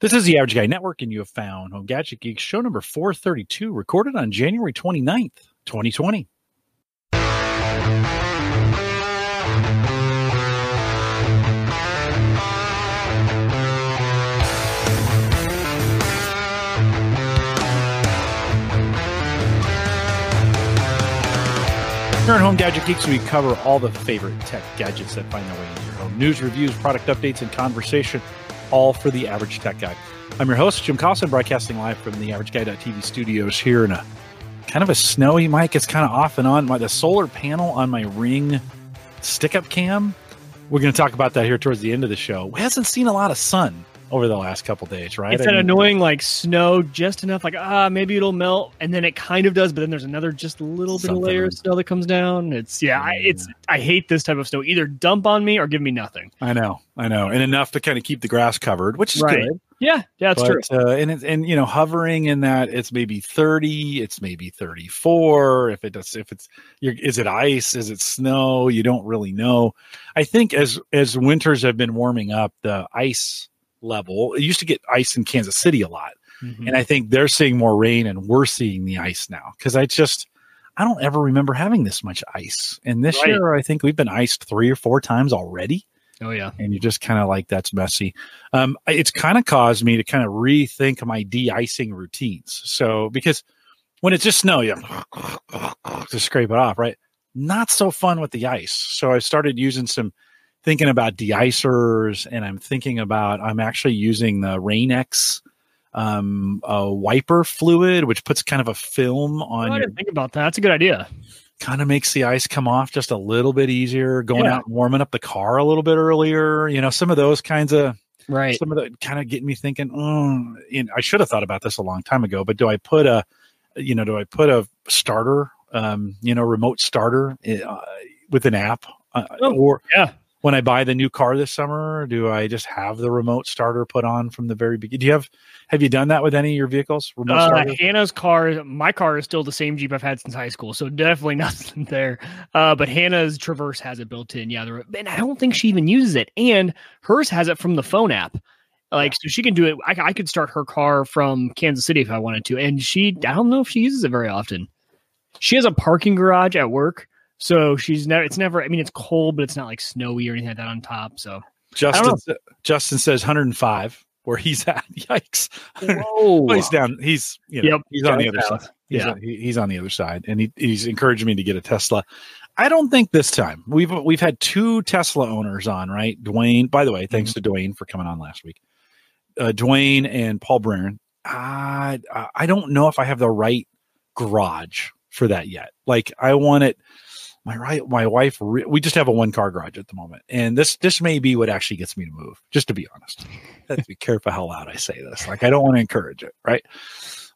This is the Average Guy Network, and you have found Home Gadget Geek show number 432, recorded on January 29th, 2020. Here on Home Gadget Geeks, we cover all the favorite tech gadgets that find their way into your home. News, reviews, product updates, and conversation, all for the average tech guy. I'm your host, Jim Collison, broadcasting live from the Average AverageGuy.tv studios here in a kind of a snowy mic. It's kind of off and on. My the solar panel on my ring stick-up cam. We're going to talk about that here towards the end of the show. We hasn't seen a lot of sun over the last couple days, right? It's I that mean, annoying like snow just enough, like ah, maybe it'll melt, and then it kind of does, but then there's another just little bit of layer of snow that comes down. It's yeah, I, it's I hate this type of snow. Either dump on me or give me nothing. I know, I know, and enough to kind of keep the grass covered, which is Right. good. Yeah, yeah, that's true. Uh, and it's and you know hovering in that it's maybe 30 it's maybe 34 if it does if it's you're, is it ice is it snow you don't really know i think as as winters have been warming up the ice level it used to get ice in kansas city a lot Mhm. and i think they're seeing more rain and we're seeing the ice now because i just i don't ever remember having this much ice and this Right. year i think we've been iced three or four times already oh yeah, and you're just kind of like that's messy. Um, it's kind of caused me to kind of rethink my de-icing routines. So because when it's just snow, you to scrape it off, right? Not so fun with the ice. So I started using some thinking about de-icers, and I'm thinking about I'm actually using the Rain-X um, uh, wiper fluid, which puts kind of a film Oh, on I didn't think about that. That's a good idea. kind of makes the ice come off just a little bit easier. Going Yeah. out and warming up the car a little bit earlier, you know, some of those kinds of Right. some of the kind of getting me thinking. Mm, you I should have thought about this a long time ago, but do I put a, you know, do I put a starter, um, you know, remote starter uh, with an app, uh, Oh, or yeah. When I buy the new car this summer, do I just have the remote starter put on from the very beginning? Do you have have you done that with any of your vehicles? Remote Uh? Hannah's car, my car is still the same Jeep I've had since high school, so definitely nothing there. Uh, but Hannah's Traverse has it built in. Yeah, the, and I don't think she even uses it. And hers has it from the phone app. Like, so she can do it. I, I could start her car from Kansas City if I wanted to. And she, I don't know if she uses it very often. She has a parking garage at work. So she's never, it's never, I mean, it's cold, but it's not like snowy or anything like that on top. So, Justin Justin says 105 where he's at. Yikes. whoa. Well, he's down. He's you know, Yep, he's on the other south. side. He's, Yeah. on, he- he's on the other side, and he, he's encouraging me to get a Tesla. I don't think this time we've we've had two Tesla owners on, right? Dwayne. By the way, thanks Mm-hmm. to Dwayne for coming on last week. Uh, Dwayne and Paul Brennan. I I don't know if I have the right garage for that yet. Like I want it. My right, my wife. re- We just have a one car garage at the moment, and this this may be what actually gets me to move. Just to be honest, have to be careful how loud I say this. Like I don't want to encourage it, right?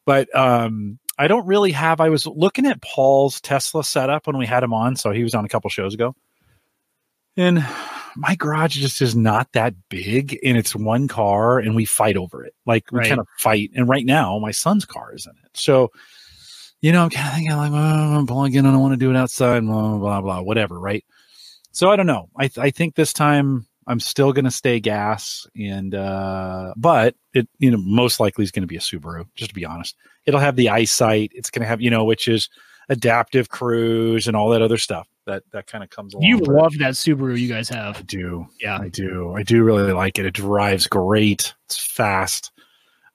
But um, I don't really have. I was looking at Paul's Tesla setup when we had him on, so he was on a couple shows ago, and my garage just is not that big, and it's one car, and we fight over it. Like we Right. kind of fight, and right now my son's car is in it, so. You know, I'm kind of thinking like, oh, I'm plug in. I don't want to do it outside. Blah blah blah, whatever, right? So I don't know. I I think this time I'm still going to stay gas, and uh, but it you know most likely is going to be a Subaru. Just to be honest, it'll have the eyesight. It's going to have you know which is adaptive cruise and all that other stuff that that kind of comes along. You love that Subaru you guys have. I do. Yeah. I do. I do really like it. It drives great. It's fast.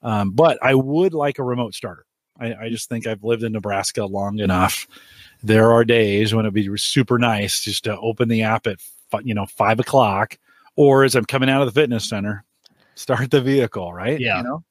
Um, but I would like a remote starter. I, I just think I've lived in Nebraska long enough. There are days when it'd be super nice just to open the app at you know five o'clock, or as I'm coming out of the fitness center, start the vehicle. Right? Yeah. You know.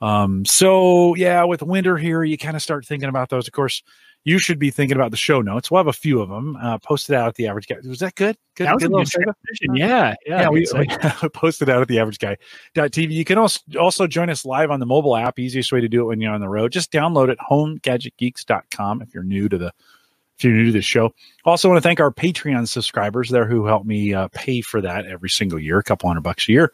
Um. So yeah, with winter here, you kind of start thinking about those. Of course, you should be thinking about the show notes. We'll have a few of them uh, posted out at the average guy. Was that good? Good. That was a good transition. Yeah, yeah. yeah, we, good we posted out at the average guy TV. You can also also join us live on the mobile app. Easiest way to do it when you're on the road. Just download it homegadgetgeeks.com if you're new to the if you're new to the show. Also want to thank our Patreon subscribers there who help me uh, pay for that every single year, a couple hundred bucks a year.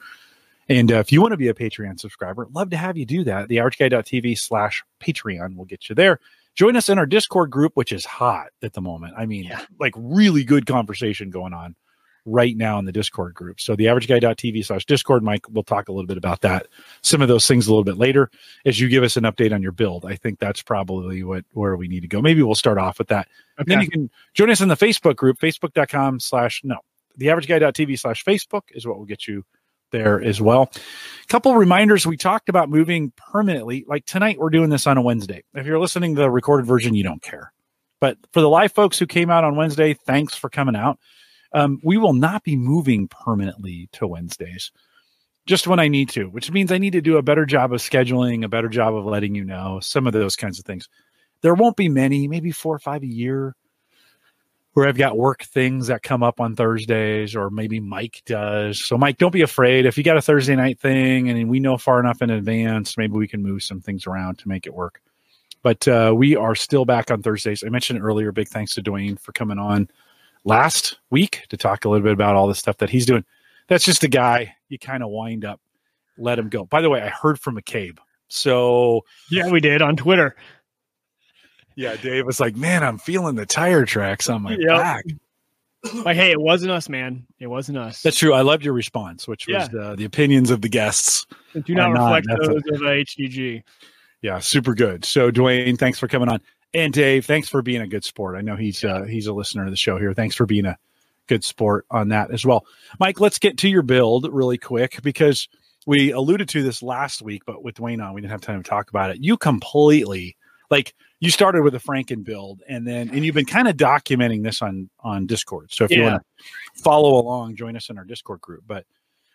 And uh, if you want to be a Patreon subscriber, love to have you do that. The averageguy.tv slash Patreon will get you there. Join us in our Discord group, which is hot at the moment. I mean, Yeah. like really good conversation going on right now in the Discord group. So the average guy.tv slash Discord, Mike, we'll talk a little bit about that. Some of those things a little bit later as you give us an update on your build. I think that's probably what where we need to go. Maybe we'll start off with that. Okay. Then you can join us in the Facebook group, facebook.com slash no. The average guy.tv slash Facebook is what will get you there as well. A couple reminders we talked about moving permanently. Like tonight, we're doing this on a Wednesday. If you're listening to the recorded version, you don't care. But for the live folks who came out on Wednesday, thanks for coming out. Um, we will not be moving permanently to Wednesdays, just when I need to, which means I need to do a better job of scheduling, a better job of letting you know some of those kinds of things. There won't be many, maybe four or five a year, where I've got work things that come up on Thursdays, or maybe Mike does. So, Mike, don't be afraid. If you got a Thursday night thing and we know far enough in advance, maybe we can move some things around to make it work. But uh, we are still back on Thursdays. I mentioned earlier, big thanks to Dwayne for coming on last week to talk a little bit about all the stuff that he's doing. That's just a guy you kind of wind up, let him go. By the way, I heard from McCabe. So yeah, we did on Twitter. Yeah, Dave was like, "Man, I'm feeling the tire tracks on my yep. back." Like, hey, it wasn't us, man. It wasn't us. That's true. I loved your response, which was uh, the opinions of the guests. Do not reflect not. those of HGG. Yeah, super good. So, Dwayne, thanks for coming on. And Dave, thanks for being a good sport. I know he's uh, he's a listener of the show here. Thanks for being a good sport on that as well. Mike, let's get to your build really quick because we alluded to this last week, but with Dwayne on, we didn't have time to talk about it. You completely like you started with a Franken build and then and you've been kind of documenting this on on Discord. So if yeah. you want to follow along, join us in our Discord group. But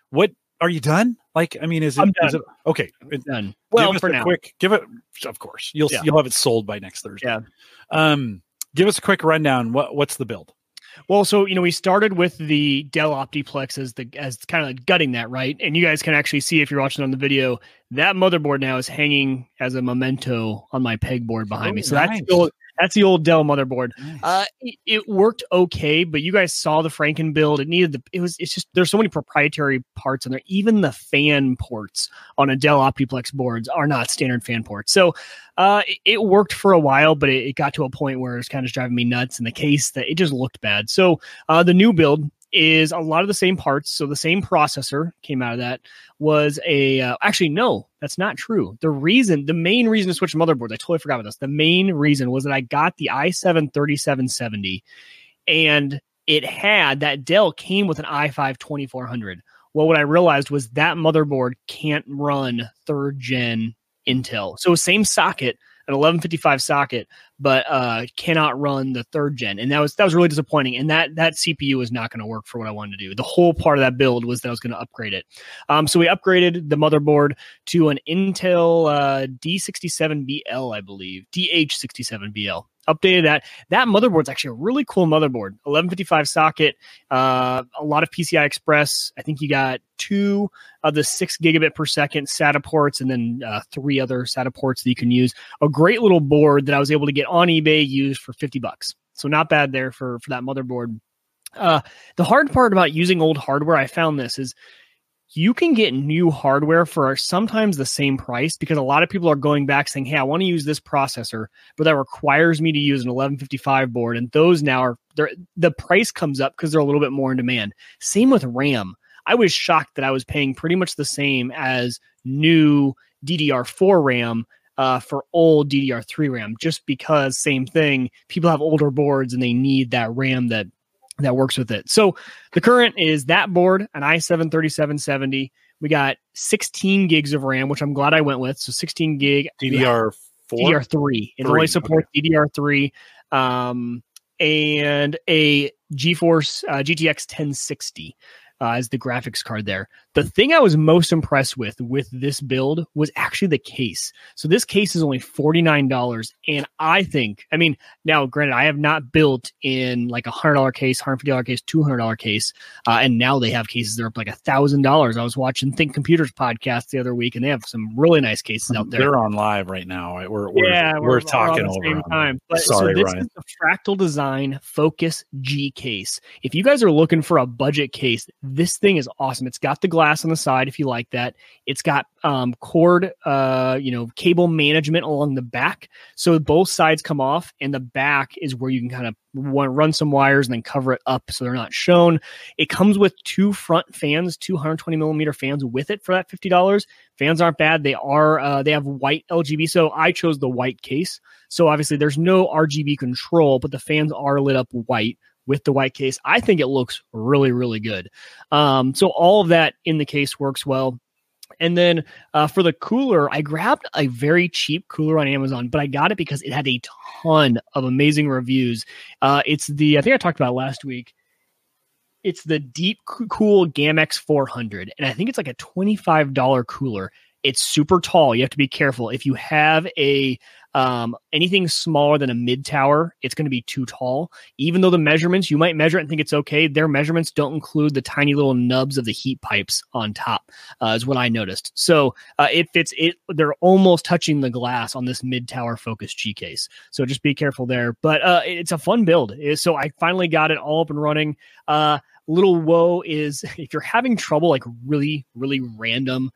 what are you done? Like, I mean, is it, is it okay? It's done. Well, for now, quick, give it. Of course, you'll yeah. you'll have it sold by next Thursday. Yeah. Um, give us a quick rundown. What what's the build? Well, so you know, we started with the Dell Optiplex as the as kind of like gutting that, right? And you guys can actually see if you're watching on the video, that motherboard now is hanging as a memento on my pegboard behind oh, me. So nice. that's still that's the old Dell motherboard. Nice. Uh, it, it, worked okay, but you guys saw the Franken build. It needed the. It was. It's just there's so many proprietary parts in there. Even the fan ports on a Dell Optiplex boards are not standard fan ports. So uh, it, it, worked for a while, but it, it, got to a point where it was kind of driving me nuts. In the case that it just looked bad. So uh, the new build is a lot of the same parts. So the same processor came out of that was a uh, actually no, that's not true. The reason, the main reason to switch motherboards, I totally forgot about this. The main reason was that I got the i7 3770 and it had that Dell came with an i5 2400. Well, what I realized was that motherboard can't run third gen Intel. So same socket, an 1155 socket, but uh, cannot run the third gen, and that was that was really disappointing. And that that CPU was not going to work for what I wanted to do. The whole part of that build was that I was going to upgrade it. Um, so we upgraded the motherboard to an Intel uh, D67BL, I believe, DH67BL updated that. That motherboard's actually a really cool motherboard. 1155 socket, uh, a lot of PCI Express. I think you got two of the six gigabit per second SATA ports, and then uh, three other SATA ports that you can use. A great little board that I was able to get on eBay used for 50 bucks. So not bad there for for that motherboard. Uh, the hard part about using old hardware, I found this is you can get new hardware for sometimes the same price because a lot of people are going back saying, Hey, I want to use this processor, but that requires me to use an 1155 board. And those now are the price comes up because they're a little bit more in demand. Same with RAM. I was shocked that I was paying pretty much the same as new DDR4 RAM uh, for old DDR3 RAM, just because same thing. People have older boards and they need that RAM that that works with it. So the current is that board, an i7 3770. We got 16 gigs of RAM, which I'm glad I went with. So 16 gig DDR4, DDR3. It only supports okay. DDR3, um, and a GeForce uh, GTX 1060 uh, as the graphics card there. The thing I was most impressed with with this build was actually the case. So this case is only $49 and I think, I mean, now granted I have not built in like a $100 case, $150 case, $200 case, uh, and now they have cases that are up like a $1000. I was watching Think Computers podcast the other week and they have some really nice cases out there. They're on live right now. We're, we're yeah, we're, we're talking over same time. But, Sorry, so this Ryan. is the Fractal Design Focus G case. If you guys are looking for a budget case, this thing is awesome. It's got the glass glass on the side if you like that. It's got um, cord, uh, you know, cable management along the back, so both sides come off, and the back is where you can kind of run some wires and then cover it up so they're not shown. It comes with two front fans, 220 millimeter fans with it for that fifty dollars. Fans aren't bad. They are uh, they have white LGB, so I chose the white case. So obviously there's no RGB control, but the fans are lit up white with the white case. I think it looks really, really good. Um, so all of that in the case works well. And then uh, for the cooler, I grabbed a very cheap cooler on Amazon, but I got it because it had a ton of amazing reviews. Uh, it's the, I think I talked about last week. It's the Deep Cool Gammaxx 400, and I think it's like a $25 cooler. It's super tall. You have to be careful. If you have a um, anything smaller than a mid tower, it's going to be too tall. Even though the measurements, you might measure it and think it's okay, their measurements don't include the tiny little nubs of the heat pipes on top, uh, is what I noticed. So uh, it fits it. They're almost touching the glass on this mid tower focus G case. So just be careful there. But uh, it's a fun build. So I finally got it all up and running. Uh, little woe is if you're having trouble like really really random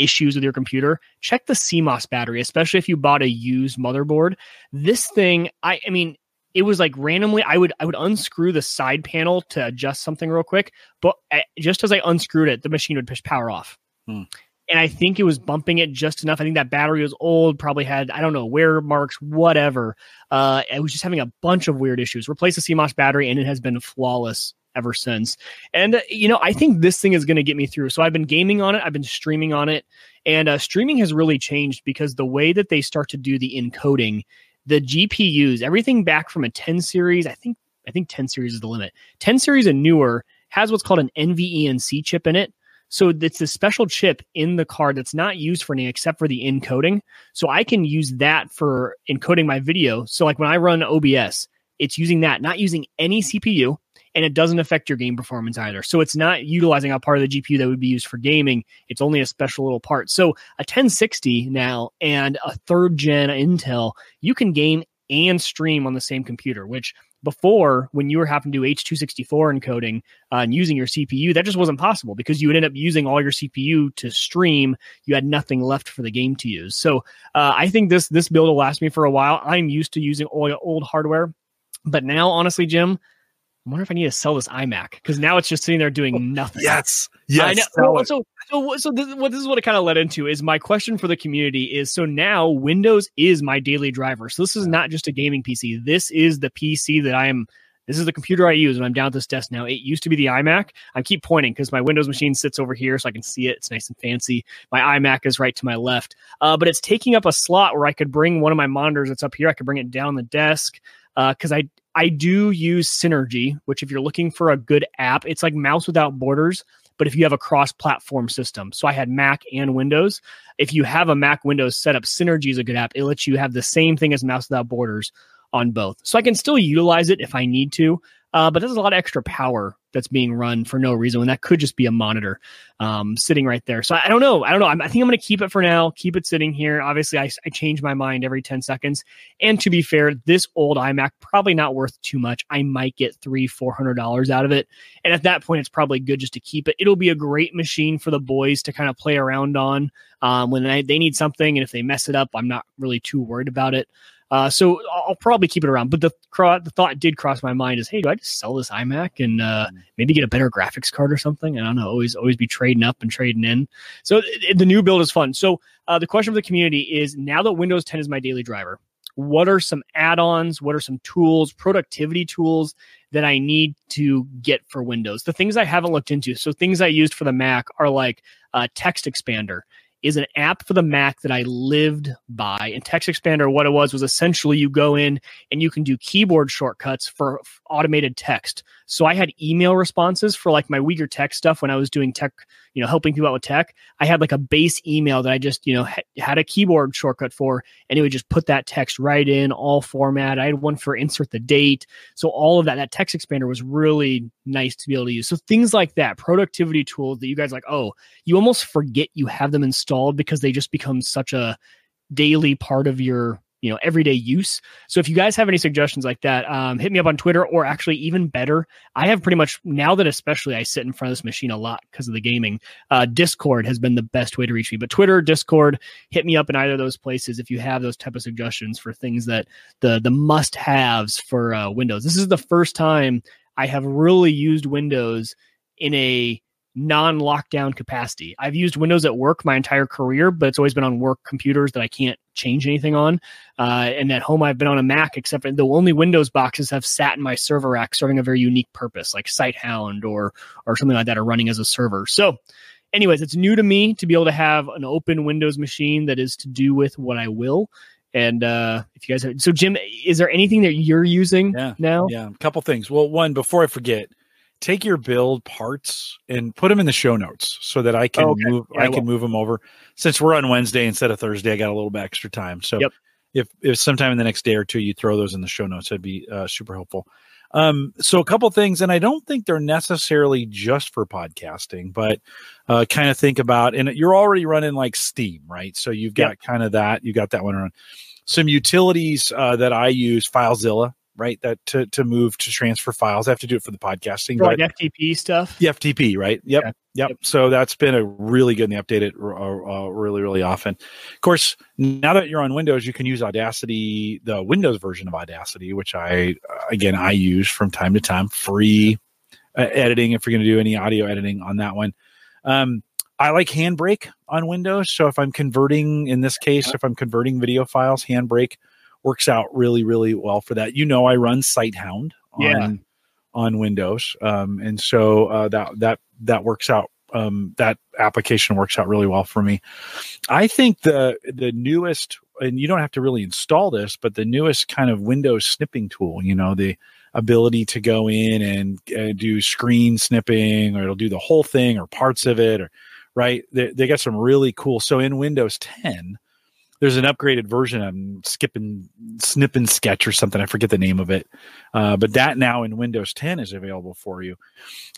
issues with your computer, check the CMOS battery, especially if you bought a used motherboard. This thing, I, I mean, it was like randomly i would i would unscrew the side panel to adjust something real quick but eh, just as i unscrewed it the machine would push power off hmm. and i think it was bumping it just enough i think that battery was old probably had i don't know wear marks whatever uh it was just having a bunch of weird issues replace the cmos battery and it has been flawless ever since. And uh, you know, I think this thing is going to get me through. So I've been gaming on it, I've been streaming on it, and uh, streaming has really changed because the way that they start to do the encoding, the GPUs, everything back from a 10 series, I think I think 10 series is the limit. 10 series and newer has what's called an NVENC chip in it. So it's a special chip in the card that's not used for anything except for the encoding. So I can use that for encoding my video. So like when I run OBS, it's using that, not using any CPU and it doesn't affect your game performance either. So it's not utilizing a part of the GPU that would be used for gaming. It's only a special little part. So a 1060 now and a third gen Intel, you can game and stream on the same computer, which before when you were having to do H264 encoding uh, and using your CPU, that just wasn't possible because you would end up using all your CPU to stream. You had nothing left for the game to use. So uh, I think this this build will last me for a while. I'm used to using old, old hardware, but now honestly, Jim, I wonder if I need to sell this iMac because now it's just sitting there doing oh, nothing. Yes, yes. So, so, so, so this, what this is what it kind of led into is my question for the community is so now Windows is my daily driver. So this is not just a gaming PC. This is the PC that I am. This is the computer I use when I'm down at this desk now. It used to be the iMac. I keep pointing because my Windows machine sits over here so I can see it. It's nice and fancy. My iMac is right to my left, uh, but it's taking up a slot where I could bring one of my monitors that's up here. I could bring it down the desk because uh, I I do use Synergy, which if you're looking for a good app, it's like Mouse Without Borders, but if you have a cross-platform system. So I had Mac and Windows. If you have a Mac Windows setup, Synergy is a good app. It lets you have the same thing as Mouse Without Borders on both. So I can still utilize it if I need to, uh, but there's a lot of extra power that's being run for no reason when that could just be a monitor um, sitting right there. So I, I don't know. I don't know. I'm, i think I'm going to keep it for now. Keep it sitting here. Obviously, I, I change my mind every 10 seconds. And to be fair, this old iMac probably not worth too much. I might get three, four hundred dollars out of it. And at that point, it's probably good just to keep it. It'll be a great machine for the boys to kind of play around on um, when they, they need something. And if they mess it up, I'm not really too worried about it. Uh, so I'll probably keep it around. But the the thought did cross my mind is, hey, do I just sell this iMac and uh, mm. maybe get a better graphics card or something? And I don't know. Always always be trading up and trading in. So it, the new build is fun. So uh, the question for the community is: now that Windows 10 is my daily driver, what are some add-ons? What are some tools, productivity tools that I need to get for Windows? The things I haven't looked into. So things I used for the Mac are like uh, Text Expander is an app for the Mac that I lived by. And Text Expander, what it was, was essentially you go in and you can do keyboard shortcuts for automated text. So I had email responses for like my Wieger tech stuff when I was doing tech, you know, helping people out with tech. I had like a base email that I just, you know, ha- had a keyboard shortcut for, and it would just put that text right in all format. I had one for insert the date. So all of that, that text expander was really nice to be able to use. So things like that, productivity tools that you guys like, oh, you almost forget you have them installed because they just become such a daily part of your you know everyday use. So if you guys have any suggestions like that um, hit me up on twitter or actually even better i have pretty much now that especially i sit in front of this machine a lot because of the gaming uh, discord has been the best way to reach me. But twitter discord hit me up in either of those places if you have those type of suggestions for things that the the must haves for uh, windows. This is the first time i have really used windows in a non-lockdown capacity. I've used Windows at work my entire career, but it's always been on work computers that I can't change anything on. Uh, and at home, I've been on a Mac, except for the only Windows boxes have sat in my server rack, serving a very unique purpose, like Sighthound or or something like that, are running as a server. So, anyways, it's new to me to be able to have an open Windows machine that is to do with what I will. And uh, if you guys, have, so Jim, is there anything that you're using yeah, now? Yeah, a couple things. Well, one before I forget, take your build parts and put them in the show notes so that I can okay. move Yeah, I I can move them over. Since we're on Wednesday instead of Thursday, I got a little bit extra time. So Yep. if if sometime in the next day or two you throw those in the show notes, that'd be uh, super helpful. Um, so a couple things, and I don't think they're necessarily just for podcasting, but uh, kind of think about, and you're already running like Steam, right? So you've got Yep. kind of that, you got that one on. Some utilities uh, that I use, FileZilla, right? That to to move to transfer files. I have to do it for the podcasting, For, like FTP stuff. the FTP, right? Yep. Okay. Yep. So that's been a really good and they update it uh, uh, really, really often. Of course, now that you're on Windows, you can use Audacity, the Windows version of Audacity, which I, uh, again, I use from time to time, free uh, editing if you're going to do any audio editing on that one. Um, I like Handbrake on Windows. So if I'm converting, in this case, if I'm converting video files, Handbrake works out really, really well for that. You know, I run Sighthound on, Yeah. on Windows. Um, and so uh, that, that, that works out. Um, that application works out really well for me. I think the, the newest, and you don't have to really install this, but the newest kind of Windows snipping tool, you know, the ability to go in and uh, do screen snipping or it'll do the whole thing or parts of it or right they, they got some really cool so in windows 10 there's an upgraded version i'm skipping snip and sketch or something i forget the name of it uh, but that now in windows 10 is available for you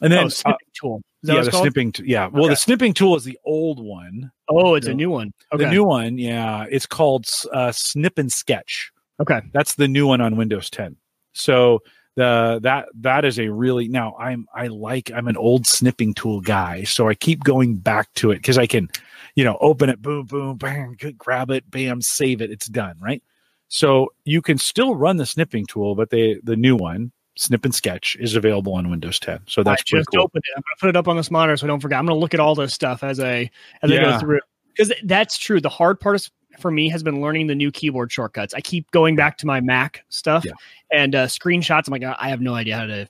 and then oh, uh, snipping tool. Is yeah the called? snipping t- yeah well Okay. the snipping tool is the old one Oh, it's a new one. Okay. the new one yeah it's called uh, snip and sketch okay. that's the new one on Windows 10. So the that that is a really now I'm I like I'm an old snipping tool guy, so I keep going back to it because I can, you know, open it, boom, boom, bang, good, grab it, bam, save it, it's done, right? So you can still run the snipping tool, but the the new one, Snip and Sketch, is available on Windows 10. So that's I just cool. opened it. I'm gonna put it up on this monitor so I don't forget. I'm gonna look at all this stuff as I as I Yeah. go through because that's true. The hard part is for me has been learning the new keyboard shortcuts. I keep going back to my Mac stuff Yeah. and uh, screenshots. I'm like, I have no idea how to.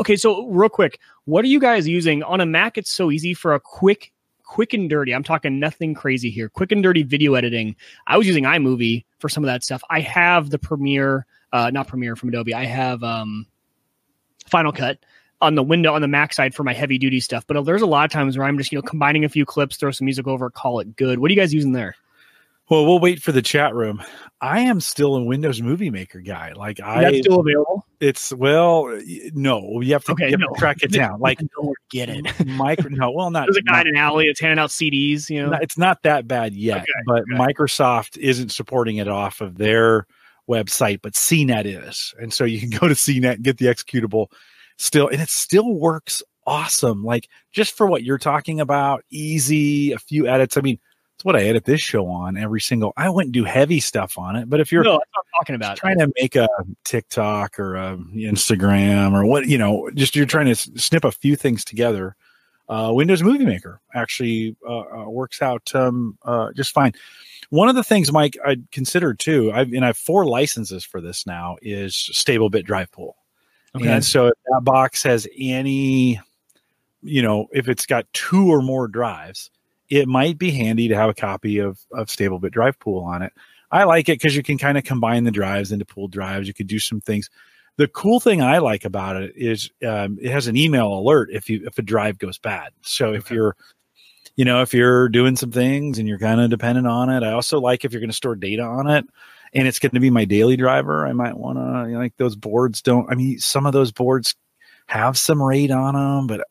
Okay, so real quick, what are you guys using on a Mac? It's so easy for a quick, quick and dirty. I'm talking nothing crazy here. Quick and dirty video editing. I was using iMovie for some of that stuff. I have the Premiere, uh, not Premiere from Adobe. I have um, Final Cut on the window on the Mac side for my heavy duty stuff. But there's a lot of times where I'm just you know combining a few clips, throw some music over, call it good. What are you guys using there? Well, we'll wait for the chat room. I am still a Windows Movie Maker guy. Like I, That's still available. it's well, no, you have to, Okay, have no. to track it down. Like get it. micro, no, well, not. There's a guy not- in an alley that's handing out CDs. You know, not- it's not that bad yet, Okay, but okay. Microsoft isn't supporting it off of their website, but CNET is, and so you can go to CNET and get the executable still, and it still works awesome. Like just for what you're talking about, easy, a few edits. I mean, it's what I edit this show on every single. I wouldn't do heavy stuff on it, but if you're no, I'm talking about. trying to make a TikTok or a Instagram or what you know, just you're trying to snip a few things together. Uh, Windows Movie Maker actually uh, uh, works out um, uh, just fine. One of the things, Mike, I'd consider too, I've, and I have four licenses for this now, is Stable Bit Drive Pool. Okay. And so if that box has any, you know, if it's got two or more drives, it might be handy to have a copy of, of Stable Bit Drive Pool on it. I like it because you can kind of combine the drives into pooled drives. You could do some things. The cool thing I like about it is um, it has an email alert if you if a drive goes bad. So if Okay. you're, you know, if you're doing some things and you're kind of dependent on it. I also like if you're going to store data on it and it's going to be my daily driver. I might want to you know, like those boards don't. I mean, some of those boards have some RAID on them, but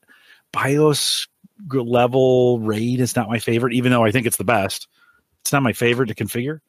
BIOS level RAID is not my favorite, even though I think it's the best. It's not my favorite to configure.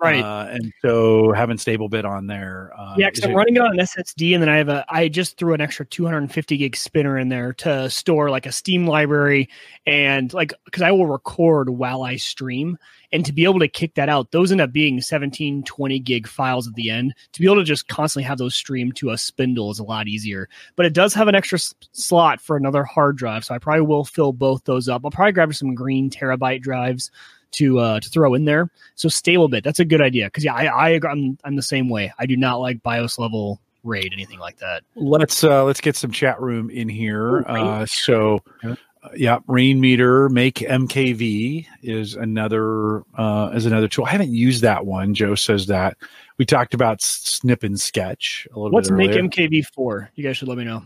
Right. Uh, and so having StableBit on there. Uh, yeah, because I'm it- running it on an SSD, and then I have a. I just threw an extra 250 gig spinner in there to store like a Steam library and like because I will record while I stream, and to be able to kick that out, those end up being 17, 20 gig files at the end. To be able to just constantly have those stream to a spindle is a lot easier. But it does have an extra s- slot for another hard drive, so I probably will fill both those up. I'll probably grab some green terabyte drives to uh to throw in there. So StableBit, that's a good idea because yeah, I, I I'm I'm the same way. I do not like BIOS level RAID anything like that. let's uh let's get some chat room in here Oh, uh so Yeah. uh, yeah rain meter make mkv is another uh is another tool i haven't used that one joe says that we talked about snip and sketch a little bit. What's Make. MKV for? You guys should let me know.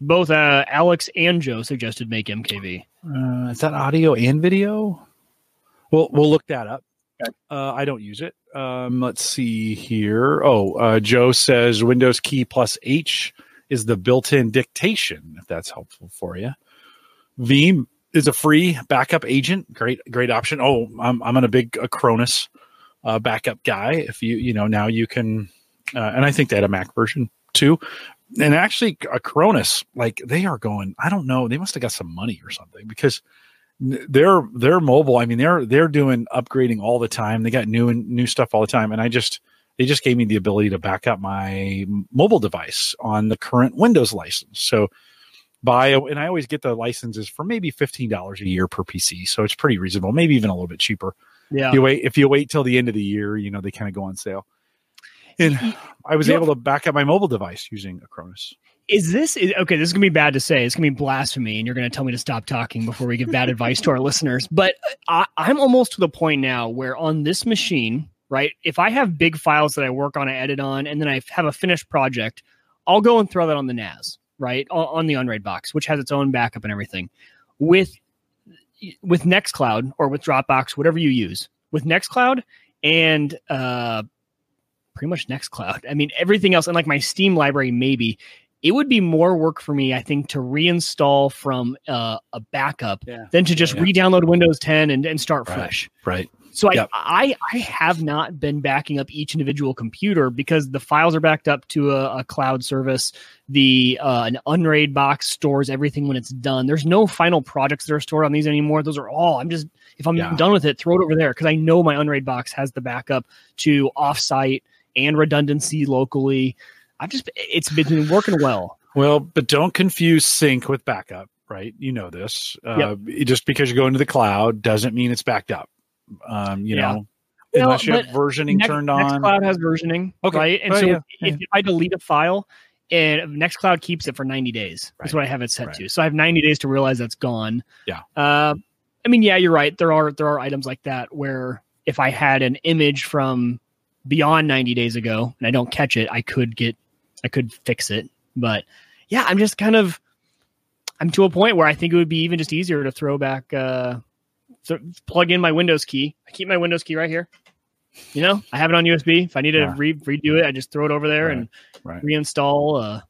Both uh, Alex and Joe suggested Make MKV. uh, is that audio and video we'll we'll look that up. Okay. uh i don't use it. Um let's see here. Oh uh joe says windows key plus h is the built-in dictation if that's helpful for you veeam is a free backup agent. Great great option. Oh i'm, I'm on a big acronis uh, backup guy. If you you know now you can uh, and i think they had a mac version too. And actually acronis like they are going i don't know they must have got some money or something because they're they're mobile. I mean they're they're doing upgrading all the time. They got new and new stuff all the time. And i just they just gave me the ability to back up my mobile device on the current windows license. So buy and i always get the licenses for maybe $15 a year per pc so it's pretty reasonable maybe even a little bit cheaper. Yeah. if you wait if you wait till the end of the year you know they kind of go on sale. And i was able to back up my mobile device using acronis Is this is, okay? This is gonna be bad to say. It's gonna be blasphemy, and you're gonna tell me to stop talking before we give bad advice to our listeners. But I, I'm almost to the point now where on this machine, right? If I have big files that I work on, I edit on, and then I have a finished project, I'll go and throw that on the NAS, right, on, on the Unraid box, which has its own backup and everything. With with Nextcloud or with Dropbox, whatever you use, with Nextcloud and uh, pretty much Nextcloud. I mean, everything else, and like my Steam library, maybe it would be more work for me, I think, to reinstall from uh, a backup Yeah. than to just Yeah. re-download Windows 10 and, and start Right. fresh. right So I, I I have not been backing up each individual computer because the files are backed up to a, a cloud service. The uh, an Unraid box stores everything when it's done. There's no final projects that are stored on these anymore. Those are all. I'm just if I'm Yeah. done with it, throw it over there because I know my Unraid box has the backup to offsite and redundancy locally. I've just it's been working well. Well, but don't confuse sync with backup, right? You know this. Uh, Just because you go into the cloud doesn't mean it's backed up. Um, you Yeah. know, Well, unless you have versioning Next- turned on. Nextcloud has versioning, Okay. right? And Well, so yeah, if, if I delete a file, and Nextcloud keeps it for 90 days. That's what I have it set Right. to. So I have 90 days to realize that's gone. Yeah. Uh, I mean, yeah, you're right. There are there are items like that where if I had an image from beyond 90 days ago and I don't catch it, I could get I could fix it. But yeah, I'm just kind of I'm to a point where I think it would be even just easier to throw back uh th- plug in my Windows key. I keep my Windows key right here. You know, I have it on USB. If I need to Yeah. re- redo it, I just throw it over there Right, and right. reinstall. Uh,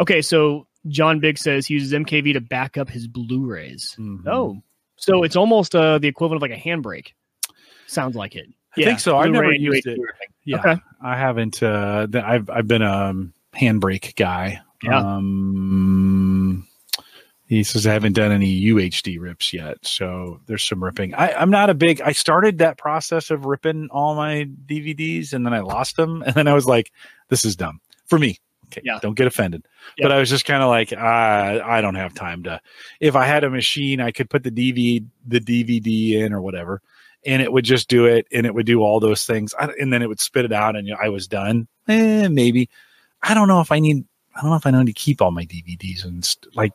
okay, so John Big says he uses MKV to back up his Blu-rays. Mhm. Oh, so it's almost uh, the equivalent of like a handbrake. Sounds like it. I think so. I've never used UHD it. Yeah, Okay. I haven't. Uh, I've I've been a handbrake guy. Yeah. Um, he says I haven't done any UHD rips yet, so there's some ripping. I, I'm not a big. I started that process of ripping all my DVDs, and then I lost them, and then I was like, "This is dumb for me." Okay, Yeah. don't get offended. Yeah. But I was just kind of like, I, I don't have time to. If I had a machine, I could put the DVD the DVD in or whatever, and it would just do it, and it would do all those things, I, and then it would spit it out, and you know, I was done. Eh, maybe. I don't know if I need. I don't know if I need to keep all my DVDs and st- like,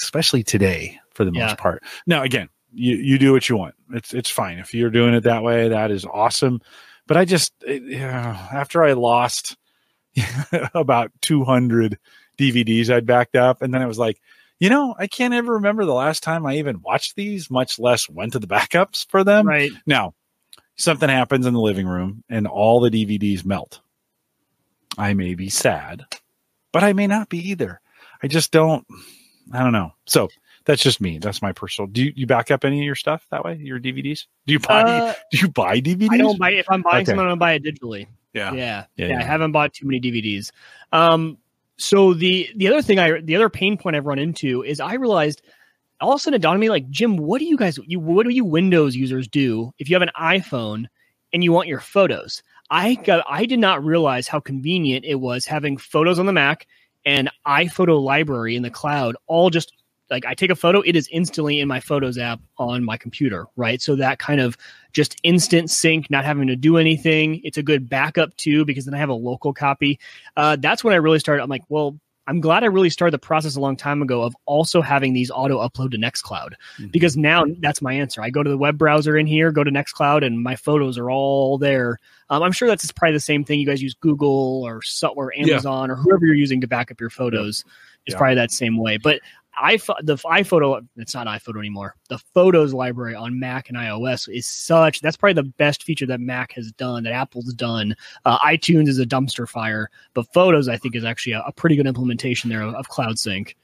especially today for the Yeah. most part. Now, again, you you do what you want. It's it's fine if you're doing it that way. That is awesome. But I just it, yeah, after I lost about 200 DVDs I'd backed up, and then I was like, you know, I can't ever remember the last time I even watched these, much less went to the backups for them. Right. Now, something happens in the living room and all the DVDs melt. I may be sad, but I may not be either. I just don't, I don't know. So That's just me. That's my personal. Do you, you back up any of your stuff that way? Your DVDs? Do you buy? Uh, do you buy DVDs? I don't buy if I'm buying Okay. something, I'm gonna buy it digitally. Yeah. Yeah. Yeah, Yeah. yeah. I haven't bought too many DVDs. Um, so the the other thing I the other pain point I've run into is I realized all of a sudden it dawned on me like Jim, what do you guys you what do you Windows users do if you have an iPhone and you want your photos? I got I did not realize how convenient it was having photos on the Mac and iPhoto library in the cloud all just like I take a photo, it is instantly in my photos app on my computer, right? So that kind of just instant sync, not having to do anything. It's a good backup too, because then I have a local copy. Uh, that's when I really started. I'm like, well, I'm glad I really started the process a long time ago of also having these auto upload to Nextcloud Mhm. because now that's my answer. I go to the web browser in here, go to Nextcloud, and my photos are all there. Um, I'm sure that's probably the same thing. You guys use Google or or Yeah. Amazon or whoever you're using to back up your photos. It's Yeah. probably that same way. But iPhone, the iPhoto, it's not iPhoto anymore. The Photos library on Mac and iOS is such. That's probably the best feature that Mac has done, that Apple's done. Uh, iTunes is a dumpster fire, but Photos, I think, is actually a, a pretty good implementation there of, of Cloud Sync.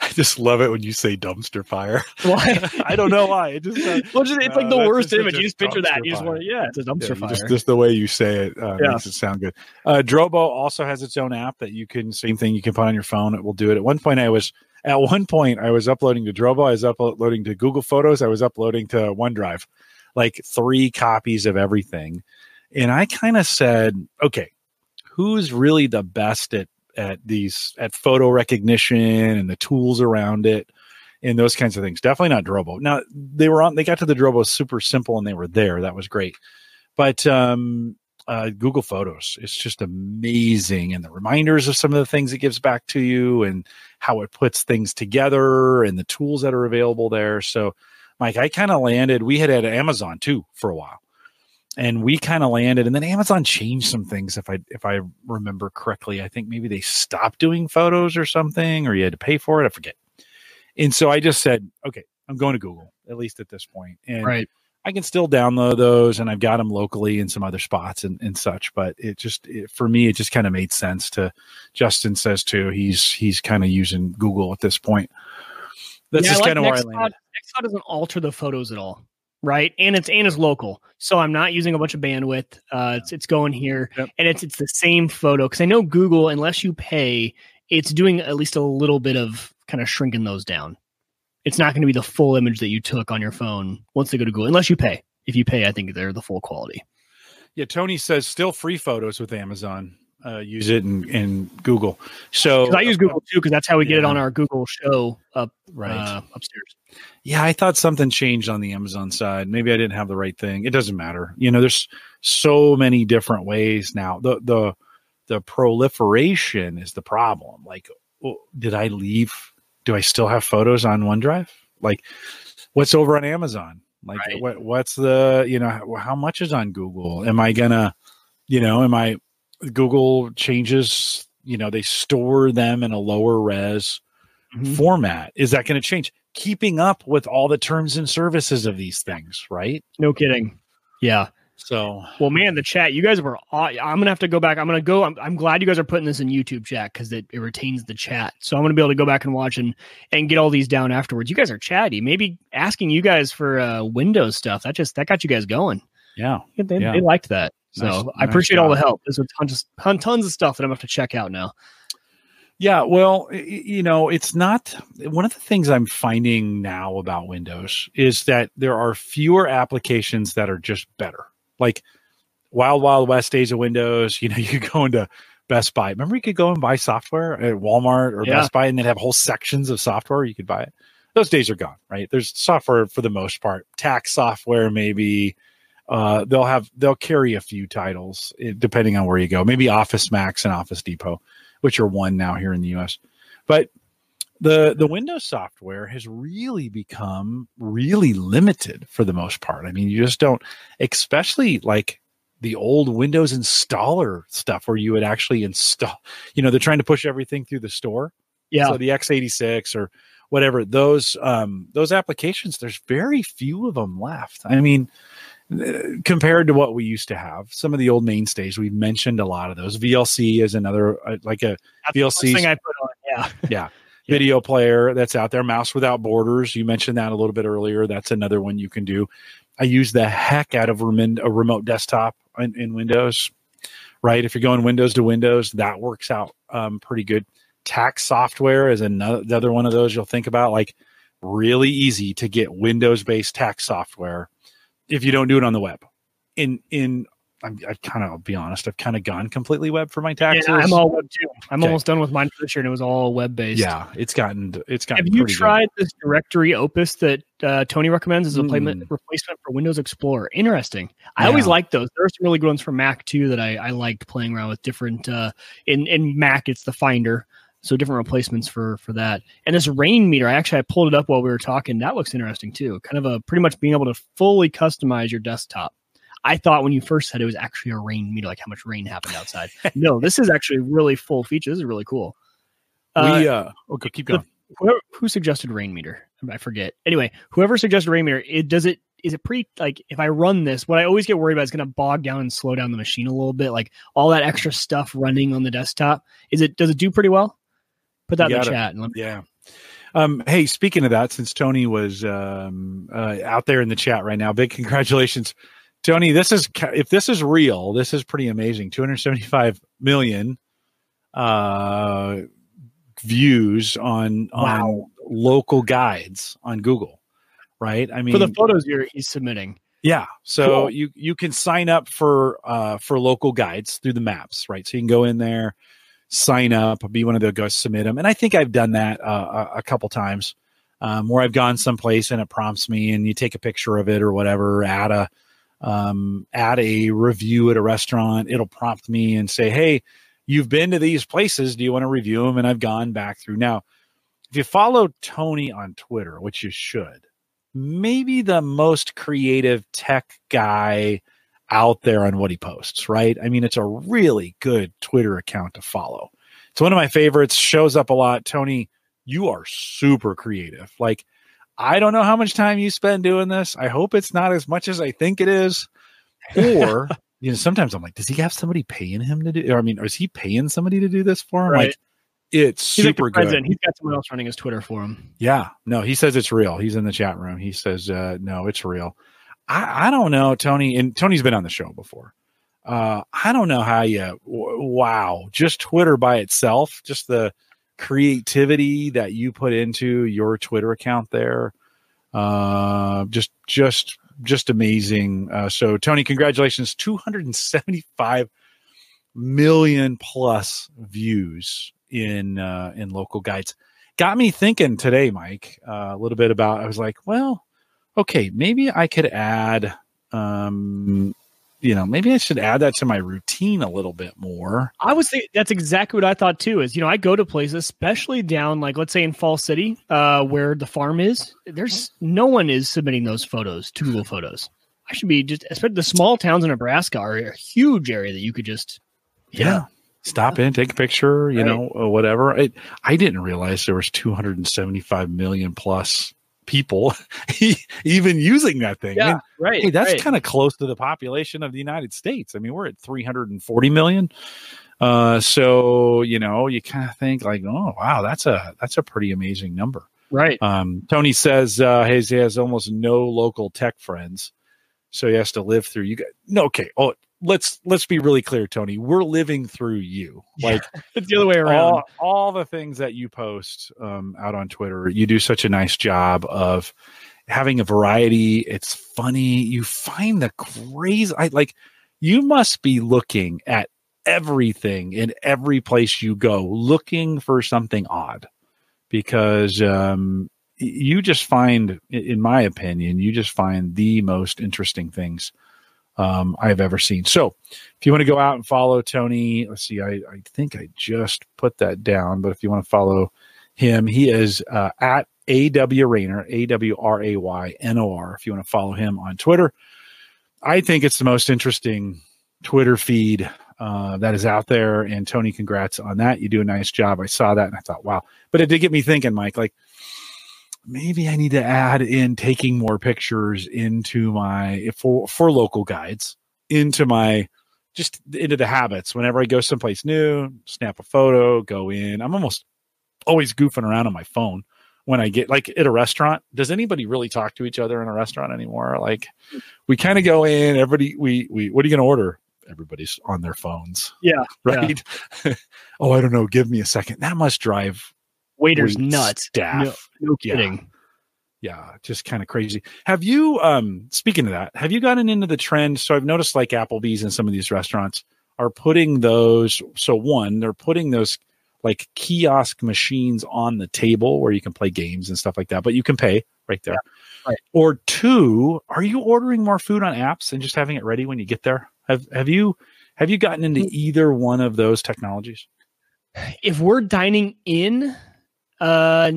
I just love it when you say dumpster fire. Why? I don't know why. It just uh, well, just, it's like the that's worst image. You just picture that. You just want, to, yeah, it's a dumpster you fire. just, just the way you say it uh, Yeah. makes it sound good. Uh, Drobo also has its own app that you can same thing you can put on your phone. It will do it. At one point, I was at one point I was uploading to Drobo. I was uploading to Google Photos. I was uploading to OneDrive, like three copies of everything. And I kind of said, okay, who's really the best at at these at photo recognition and the tools around it and those kinds of things. Definitely not Drobo. Now they were on. They got to the Drobo super simple and they were there. That was great. But um, uh, Google Photos, it's just amazing, and the reminders of some of the things it gives back to you, and how it puts things together, and the tools that are available there. So, Mike, I kind of landed. We had at Amazon too for a while, and we kind of landed, and then Amazon changed some things. If I if I remember correctly, I think maybe they stopped doing photos or something, or you had to pay for it. I forget. And so I just said, okay, I'm going to Google at least at this point. and right. I can still download those, and I've got them locally in some other spots and, and such. But it just it, for me, it just kind of made sense to. Justin says too. He's he's kind of using Google at this point. That's Yeah, just kind of where I landed. Nextcloud doesn't alter the photos at all, right? And it's and it's local, so I'm not using a bunch of bandwidth. Uh, it's it's going here, Yep. and it's it's the same photo because I know Google, unless you pay, it's doing at least a little bit of kind of shrinking those down. It's not going to be the full image that you took on your phone once they go to Google, unless you pay. If you pay, I think they're the full quality. Yeah, Tony says still free photos with Amazon. Uh, use it in, in Google. So I use Google too because that's how we get it on our Google show up right. uh, upstairs. Yeah, I thought something changed on the Amazon side. Maybe I didn't have the right thing. It doesn't matter. You know, there's so many different ways now. The the the proliferation is the problem. Like, well, did I leave? Do I still have photos on OneDrive? Like, what's over on Amazon? Like, Right. what what's the you know how, how much is on Google? Am I gonna, you know, am I Google changes? You know, they store them in a lower res Mhm. format. Is that going to change? Keeping up with all the terms and services of these things, right? No kidding. Yeah. So Well, man, the chat, you guys were. aw- I'm gonna have to go back. I'm gonna go. I'm, I'm glad you guys are putting this in YouTube chat because it, it retains the chat. So I'm gonna be able to go back and watch and and get all these down afterwards. You guys are chatty. Maybe asking you guys for uh, Windows stuff. That just that got you guys going. yeah, They, Yeah. they liked that. So Nice- I nice appreciate all the help. There's a tons of ton- tons of stuff that I'm gonna have to check out now. yeah. Well, you know, it's not one of the things I'm finding now about Windows is that there are fewer applications that are just better. Like Wild Wild West days of Windows. You know, you go into Best Buy. Remember, you could go and buy software at Walmart or Yeah. Best Buy, and they'd have whole sections of software you could buy it. Those days are gone, right? There's software for the most part, tax software maybe. Uh, they'll have they'll carry a few titles eh, depending on where you go. Maybe Office Max and Office Depot, which are one now here in the U.S. But the the Windows software has really become really limited for the most part. I mean, you just don't, especially like the old Windows installer stuff where you would actually install. You know, they're trying to push everything through the store. Yeah. So the x86 or whatever those um, those applications, there's very few of them left. I mean, uh, compared to what we used to have, some of the old mainstays, we've mentioned a lot of those. VLC is another uh, like a That's the thing I put on. Yeah. Yeah. Video player that's out there. Mouse without borders. You mentioned that a little bit earlier. That's another one you can do. I use the heck out of remin- a remote desktop in, in Windows. Right, if you're going Windows to Windows, that works out um, pretty good. Tax software is another another one of those you'll think about. Like really easy to get Windows based tax software if you don't do it on the web. In in I'm, I've kind of be honest, I've kind of gone completely web for my taxes. Yeah, I'm all web too. I'm Okay. almost done with mine for this year, and it was all web based. Yeah, it's gotten it's gotten. Have you pretty good. tried this directory Opus that uh, Tony recommends as a Mm. replacement for Windows Explorer? Interesting. I always like those. There are some really good ones for Mac too that I, I liked playing around with different. Uh, in in Mac, it's the Finder, so different replacements for for that. And this rain meter, I actually I pulled it up while we were talking. That looks interesting too. Kind of a pretty much being able to fully customize your desktop. I thought when you first said it was actually a rain meter, like how much rain happened outside. no, this is actually really full feature. This is really cool. Uh, we uh okay, keep going. whoever, who suggested Rainmeter i forget anyway whoever suggested Rainmeter it does it is it pretty like if i run this what i always get worried about is going to bog down and slow down the machine a little bit like all that extra stuff running on the desktop is it does it do pretty well put that You in the chat and let me, Yeah. Um, hey, speaking of that, since Tony was um, uh, out there in the chat right now, big congratulations, Tony. This is if this is real, this is pretty amazing. Two hundred seventy-five million uh, views on on local guides on Google. Right? I mean, for the photos you're he's submitting yeah. So Cool. you you can sign up for uh for local guides through the maps, right? So you can go in there, sign up, be one of the guys, submit them, and I think I've done that uh, a, a couple times, um, where I've gone someplace and it prompts me, and you take a picture of it or whatever, add a um, add a review at a restaurant. It'll prompt me and say, "Hey, you've been to these places. Do you want to review them?" And I've gone back through now. If you follow Tony on Twitter, which you should, maybe the most creative tech guy out there on what he posts, right? I mean, it's a really good Twitter account to follow. It's one of my favorites, shows up a lot. Tony, you are super creative. Like, I don't know how much time you spend doing this. I hope it's not as much as I think it is. Or, you know, sometimes I'm like, does he have somebody paying him to do? Or I mean, is he paying somebody to do this for him? Right. Like, it's he's super the good. he's got someone else running his twitter for him Yeah, no, he says it's real. He's in the chat room. He says, uh, no, it's real. I, I don't know, Tony, and Tony's been on the show before. Uh, I don't know how you, w- wow, just Twitter by itself, just the creativity that you put into your Twitter account there. Uh, just, just, just amazing. Uh, so Tony, congratulations. 275 million plus views in, uh, in local guides got me thinking today, Mike, uh, a little bit about. I was like, well, okay, maybe I could add, um, you know, maybe I should add that to my routine a little bit more. I was thinking that's exactly what I thought too. Is you know I go to places, especially down like let's say in Falls City, uh, where the farm is. There's no one is submitting those photos to Google Photos. I should be just, especially the small towns in Nebraska are a huge area that you could just, Yeah. Stop in, take a picture, you Right. know, or whatever. It, I didn't realize there was 275 million plus people even using that thing. I mean, right. hey, that's right. kind of close to the population of the United States. I mean, we're at 340 million. Uh, so you know, you kind of think like, oh wow, that's a that's a pretty amazing number. right. Um, Tony says uh, he has, he has almost no local tech friends, so he has to live through you. Guys. No, okay. Oh, let's let's be really clear, Tony. We're living through you. Like It's the other way around. all, all the things that you post um, out on Twitter, you do such a nice job of having a variety. It's funny. You find the crazy. I like. You must be looking at everything in every place you go, looking for something odd, because um, you just find, in my opinion, you just find the most interesting things um, I've ever seen. So, if you want to go out and follow Tony, let's see, I, I think I just put that down, but if you want to follow him, he is uh, at AW Raynor, A W R A Y N O R. If you want to follow him on Twitter, I think it's the most interesting Twitter feed uh, that is out there. And Tony, congrats on that. You do a nice job. I saw that and I thought, wow. But it did get me thinking, Mike, like, maybe I need to add in taking more pictures into my for for local guides into my just into the habits whenever I go someplace new, snap a photo, go in. I'm almost always goofing around on my phone when I get like at a restaurant. Does anybody really talk to each other in a restaurant anymore? Like we kind of go in, everybody we we what are you gonna order? Everybody's on their phones. Yeah. Right. oh, I don't know. Give me a second. That must drive Waiters wait nuts. staff. No, no Yeah. kidding. yeah just kind of crazy have you um speaking of that have you gotten into the trend so i've noticed like applebee's and some of these restaurants are putting those so one they're putting those like kiosk machines on the table where you can play games and stuff like that but you can pay right there right. or two are you ordering more food on apps and just having it ready when you get there have have you have you gotten into either one of those technologies If we're dining in, uh,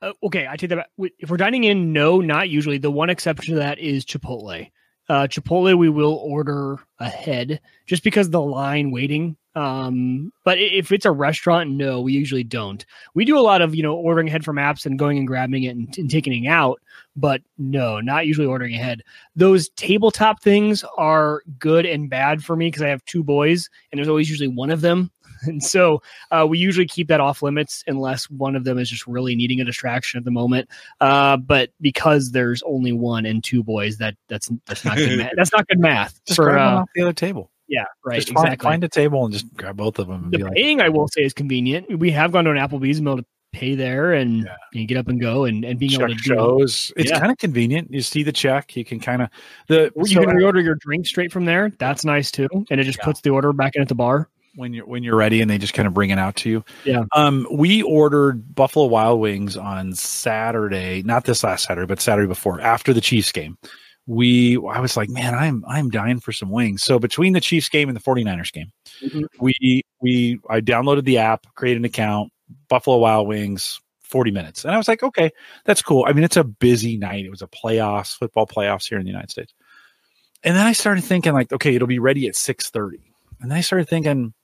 uh, okay, I take that back. If we're dining in, no, not usually. The one exception to that is Chipotle. Uh, Chipotle, we will order ahead just because the line waiting. Um, but if it's a restaurant, no, we usually don't. We do a lot of you know ordering ahead from apps and going and grabbing it and, and taking it out. But no, not usually ordering ahead. Those tabletop things are good and bad for me because I have two boys and there's always usually one of them. And so uh, we usually keep that off limits unless one of them is just really needing a distraction at the moment. Uh, but because there's only one and two boys, that that's that's not good. math. That's not good math. just for, grab uh, off the other table yeah, right. just find, exactly. find a table and just grab both of them and the be like paying, I will say, is convenient. We have gone to an Applebee's and be able to pay there and Yeah. you get up and go and, and being check able to do. shows. It's Yeah. kind of convenient. You see the check. You can kind of the You so can reorder your drink straight from there. That's nice too, and it just Yeah. puts the order back in at the bar. When you're when you're ready, and they just kind of bring it out to you. Yeah. Um, we ordered Buffalo Wild Wings on Saturday, not this last Saturday, but Saturday before, after the Chiefs game. We, I was like, man, I'm I'm dying for some wings. So between the Chiefs game and the 49ers game, Mhm. we we I downloaded the app, created an account, Buffalo Wild Wings, 40 minutes. And I was like, okay, that's cool. I mean, it's a busy night. It was a playoffs, football playoffs here in the United States. And then I started thinking, like, okay, it'll be ready at 6:30. And then I started thinking,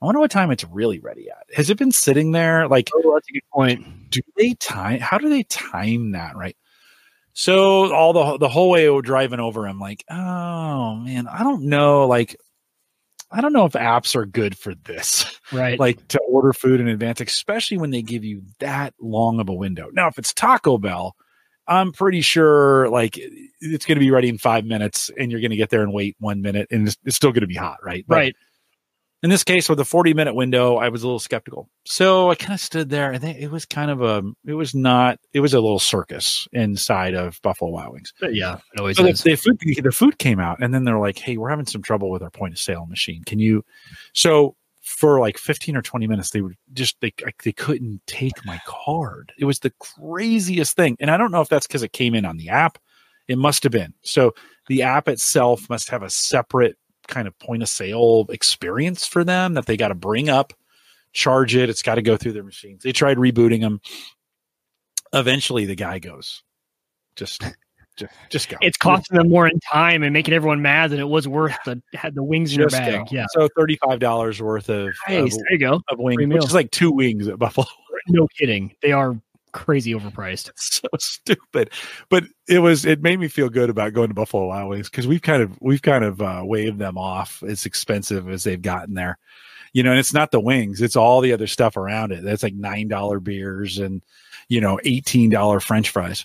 I wonder what time it's really ready at. Has it been sitting there? Like, Oh, that's a good point. do they time how do they time that right so all the the whole way we're driving over i'm like oh man i don't know like i don't know if apps are good for this Right. like to order food in advance especially when they give you that long of a window now if it's taco bell i'm pretty sure like it's going to be ready in five minutes and you're going to get there and wait one minute and it's, it's still going to be hot right But right. In this case with a 40 minute window i was a little skeptical. So i kind of stood there and it was kind of a it was not it was a little circus inside of buffalo wild wings. Yeah. It always so the, the food the food came out and then they're like hey we're having some trouble with our point of sale machine. Can you so for like 15 or 20 minutes they were just they they couldn't take my card. It was the craziest thing. And i don't know if that's because it came in on the app. It must have been. So the app itself must have a separate kind of point of sale experience for them that they got to bring up, charge it. It's got to go through their machines. They tried rebooting them. Eventually, the guy goes, just, just, just go. it's costing them more in time and making everyone mad than it was worth the had the wings in their Just bag. go. Yeah. So thirty-five dollars worth of, Nice. of, There you go. of wings, Free which meal. is like two wings at Buffalo. No kidding. They are crazy overpriced. so stupid. But it was it made me feel good about going to buffalo wild wings because we've kind of we've kind of uh, waved them off as expensive as they've gotten there. You know and it's not the wings it's all the other stuff around it. That's like nine dollar beers and you know eighteen dollar french fries.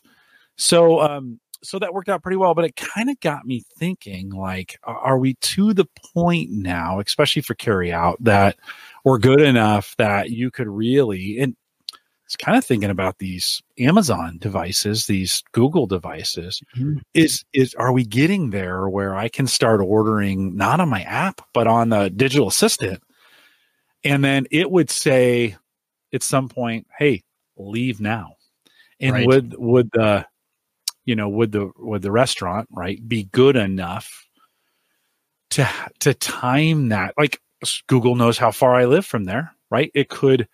So um so that worked out pretty well but it kind of got me thinking like are we to the point now especially for carry out that we're good enough that you could really and it's kind of thinking about these Amazon devices, these Google devices. Mhm. Is is are we getting there where I can start ordering not on my app but on the digital assistant, and then it would say at some point, "Hey, leave now," and Right. would would the you know would the would the restaurant right be good enough to to time that like Google knows how far I live from there, right? It could